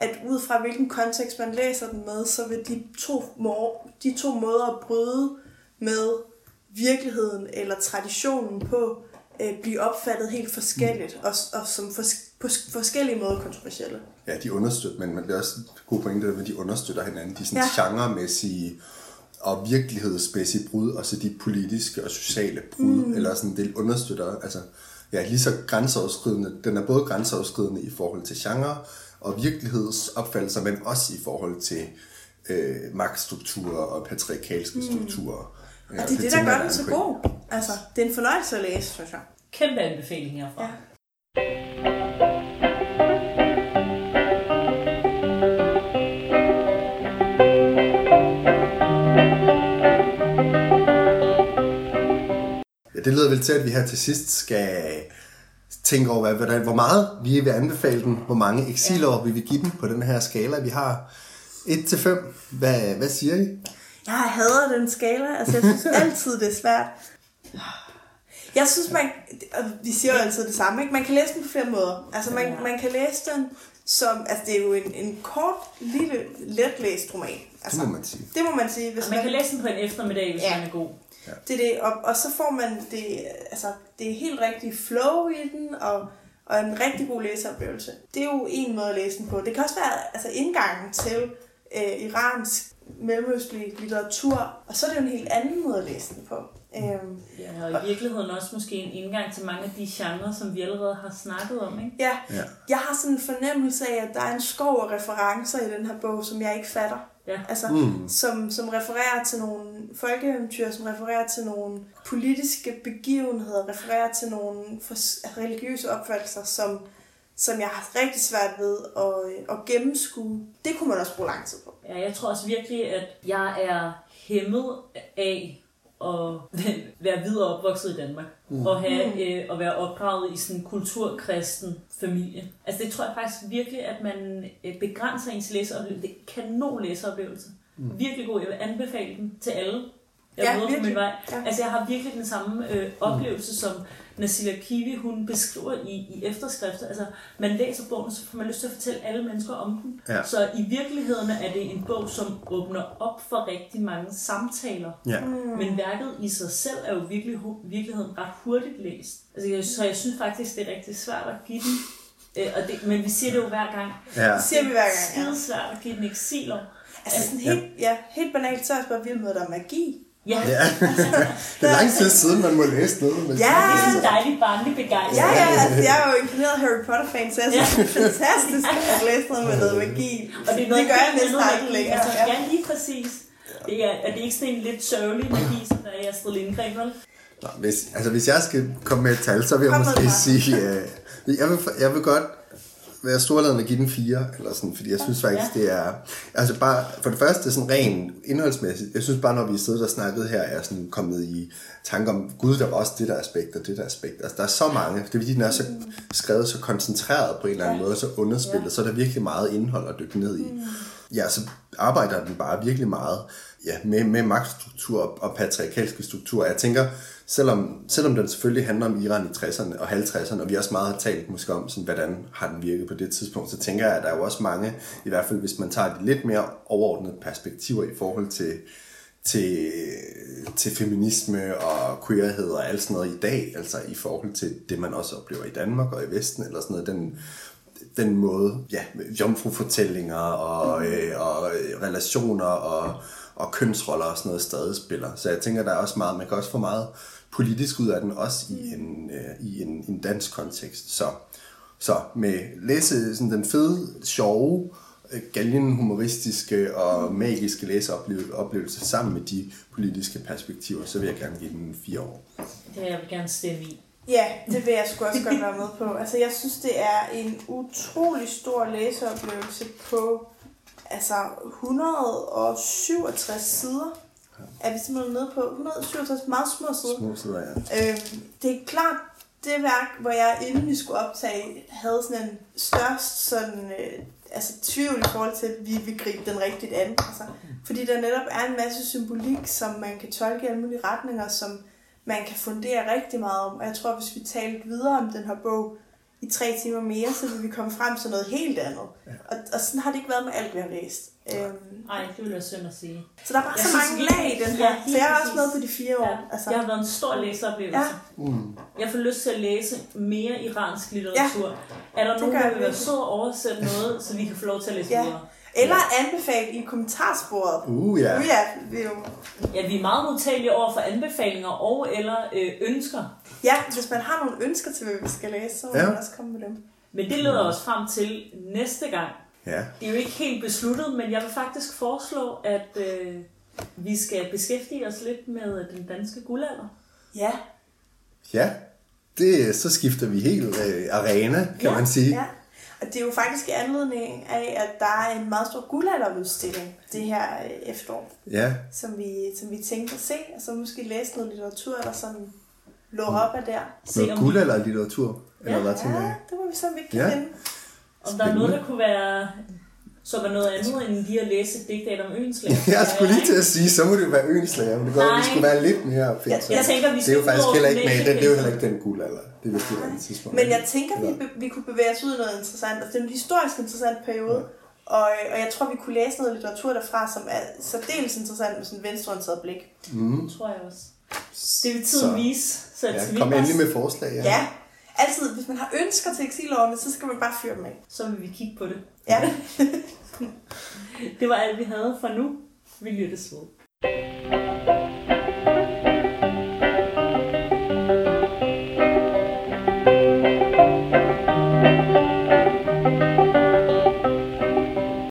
B: at ud fra hvilken kontekst man læser den med, så vil de to, må, de to måder at bryde med virkeligheden eller traditionen på, øh, blive opfattet helt forskelligt, og, og som for, på forskellige måder kontroversielle.
C: Ja, de understøtter, men, men det er også gode pointe, at de understøtter hinanden. De sådan ja. genremæssige og virkelighedsmæssige brud, og så de politiske og sociale brud, mm. eller sådan, det understøtter, altså, ja, lige så grænseoverskridende. Den er både grænseoverskridende i forhold til genre og virkelighedsopfattelser, men også i forhold til øh, magtstrukturer og patriarkalske mm. strukturer.
B: Ja, og det er det, der gør den så god. Altså, det er en fornøjelse at læse, synes jeg.
A: Kæmpe anbefaling herfra. Ja.
C: Ja, det lyder vel til, at vi her til sidst skal tænke over, hvad, hvor meget vi vil anbefale den, hvor mange eksilår ja. vi vil give den på den her skala, vi har 1-5. Hvad, hvad siger I?
B: Jeg hader den skala. Altså, jeg synes altid, det er svært. Jeg synes, man... Og vi siger jo altid det samme, ikke? Man kan læse den på flere måder. Altså, man, man kan læse den som... Altså, det er jo en, en kort, lille, letlæst roman. Altså,
C: det må man sige.
B: Det må man sige.
A: Hvis man, man kan læse den på en eftermiddag, hvis ja. man er god.
B: Ja. Det er det, og, og så får man det, altså, det er helt rigtig flow i den, og, og en rigtig god læseoplevelse. Det er jo en måde at læse den på. Det kan også være altså, indgangen til øh, iransk mellemøstlig litteratur, og så er det jo en helt anden måde at læse den på. Øhm,
A: ja, og i virkeligheden også måske en indgang til mange af de genrer, som vi allerede har snakket om, ikke?
B: Ja, ja. jeg har sådan en fornemmelse af, at der er en skov af referencer i den her bog, som jeg ikke fatter. Ja. Altså, mm. som, som refererer til nogle folkeeventyr, som refererer til nogle politiske begivenheder, refererer til nogle for, religiøse opfattelser, som som jeg har rigtig svært ved at, øh, at gennemskue. Det kunne man også bruge lang tid på.
A: Ja, jeg tror også virkelig, at jeg er hæmmet af at være videre opvokset i Danmark. Mm. Og have, mm. øh, at være opdraget i sådan en kulturkristen familie. Altså det tror jeg faktisk virkelig, at man øh, begrænser ens læseoplevelse. Det er kanon læseoplevelse. Mm. Virkelig god. Jeg vil anbefale den til alle. Jeg ja, møder på min vej. Ja. Altså jeg har virkelig den samme øh, oplevelse, mm. som Nasila Kiwi, hun beskriver i, i efterskrifter. Altså, man læser bogen, så får man lyst til at fortælle alle mennesker om den. Ja. Så i virkeligheden er det en bog, som åbner op for rigtig mange samtaler. Ja. Mm. Men værket i sig selv er jo virkelig, virkeligheden ret hurtigt læst. Altså, jeg, så jeg synes faktisk, det er rigtig svært at give den. Øh, og det, men vi siger det jo hver gang.
B: Ja. Det siger vi hver gang.
A: Det er svært at give den eksiler.
B: Altså sådan helt, ja, helt banalt, så er jeg bare vild med, at der er magi.
C: Ja. ja. det er lang tid siden, man må læse noget.
A: Med ja, det er så dejligt barnlig begejstring.
B: Ja, ja, altså, jeg er jo imponeret Harry Potter-fan, så jeg synes, det er fantastisk at læse noget med noget magi. Og det, er noget, det gør jeg næsten aldrig længere.
A: Altså, ja. ja, lige præcis. Det er, er det ikke sådan en lidt sørgelig magi, som der er i Astrid Lindgren, vel?
C: Nå, hvis, altså, hvis jeg skal komme med et tal, så vil jeg Kom måske sige, uh, jeg, vil, jeg vil godt være storladende at give den fire, eller sådan, fordi jeg synes faktisk, ja. det er, altså bare, for det første sådan rent indholdsmæssigt, jeg synes bare, når vi sidder og snakket her, er sådan kommet i tanke om, gud, der var også det der aspekt, og det der aspekt, altså der er så mange, det er fordi, den er så skrevet så koncentreret på en eller anden måde, så underspillet, ja. så er der virkelig meget indhold at dykke ned i. Mm. Ja, så arbejder den bare virkelig meget ja, med, med magtstruktur og patriarkalske strukturer. Jeg tænker, selvom, selvom den selvfølgelig handler om Iran i 60'erne og 50'erne, og vi også meget har talt måske om, sådan, hvordan har den virket på det tidspunkt, så tænker jeg, at der er jo også mange, i hvert fald hvis man tager de lidt mere overordnede perspektiver i forhold til, til, til feminisme og queerhed og alt sådan noget i dag, altså i forhold til det, man også oplever i Danmark og i Vesten, eller sådan noget, den, den måde, ja, jomfrufortællinger og, øh, og relationer og, og kønsroller og sådan noget stadig spiller. Så jeg tænker, der er også meget, man kan også få meget politisk ud af den, også i en, øh, i en, en dansk kontekst. Så, så med læse sådan den fede, sjove, øh, galgen humoristiske og magiske læseoplevelse sammen med de politiske perspektiver, så vil jeg gerne give den fire år.
A: Det jeg vil gerne stemme i.
B: Ja, det vil jeg sgu også godt være med på. Altså, jeg synes, det er en utrolig stor læseoplevelse på altså 167 sider er vi simpelthen nede på 167 meget små sider.
C: Små sider, ja.
B: Øhm, det er klart, det værk, hvor jeg inden vi skulle optage, havde sådan en størst sådan, øh, altså, tvivl i forhold til, at vi vil gribe den rigtigt an. Altså, fordi der netop er en masse symbolik, som man kan tolke i alle mulige retninger, som man kan fundere rigtig meget om. Og jeg tror, hvis vi talte videre om den her bog, i tre timer mere, så vil vi komme frem til noget helt andet. Ja. Og, og sådan har det ikke været med alt, vi har læst.
A: Øhm, Nej, det vil være synd at sige.
B: Så der er bare jeg så synes, mange lag i den her. Ja, så jeg er også med på de fire år. Ja.
A: Altså. Jeg har været en stor læseoplevelse. Ja. Mm. Jeg får lyst til at læse mere iransk litteratur. Ja. Er der nogen, der vil være så oversætte noget, så vi kan få lov til at læse ja. videre?
B: Eller anbefale i kommentarsporet.
C: Uh, ja.
B: Uh, ja, vi
A: jo... ja, vi er meget modtagelige over for anbefalinger og eller øh, ønsker.
B: Ja, hvis man har nogle ønsker til, hvad vi skal læse, så må ja. man også komme med dem.
A: Men det leder os frem til næste gang.
C: Ja.
A: Det er jo ikke helt besluttet, men jeg vil faktisk foreslå, at øh, vi skal beskæftige os lidt med den danske guldalder.
B: Ja.
C: Ja, det, så skifter vi helt øh, arena, kan
B: ja,
C: man sige.
B: Ja. Og det er jo faktisk i anledning af, at der er en meget stor guldalderudstilling det her øh, efterår.
C: Ja.
B: Som vi, som vi tænkte at se, og så måske læse noget litteratur, der sådan lå op af der.
C: Se, noget guldalderlitteratur? Eller ja, hvad tænker
B: ja, det må vi så vi kan ja. finde.
A: Om der er noget, der kunne være så var noget andet end lige at læse et digtat om øenslager.
C: jeg skulle lige til at sige, så må det jo være øenslager, men det går, vi skulle være lidt mere
A: fedt. Jeg, jeg tænker, vi
C: det er jo faktisk heller ikke med, det, det er jo heller ikke den guldalder. Det er jo et tidspunkt.
B: Men jeg tænker, vi, vi kunne bevæge os ud i noget interessant. Altså, det er en historisk interessant periode. Ja. Og, og jeg tror, vi kunne læse noget litteratur derfra, som er særdeles interessant med sådan en venstreorienteret blik.
A: Mm. Det tror jeg også. Det vil tiden så, vise. Så
C: ja, kom endelig med forslag.
B: Ja. ja. Altid, hvis man har ønsker til eksilårene, så skal man bare fyre dem af.
A: Så vil vi kigge på det.
B: Ja.
A: det var alt, vi havde for nu. Vi lyttes ved.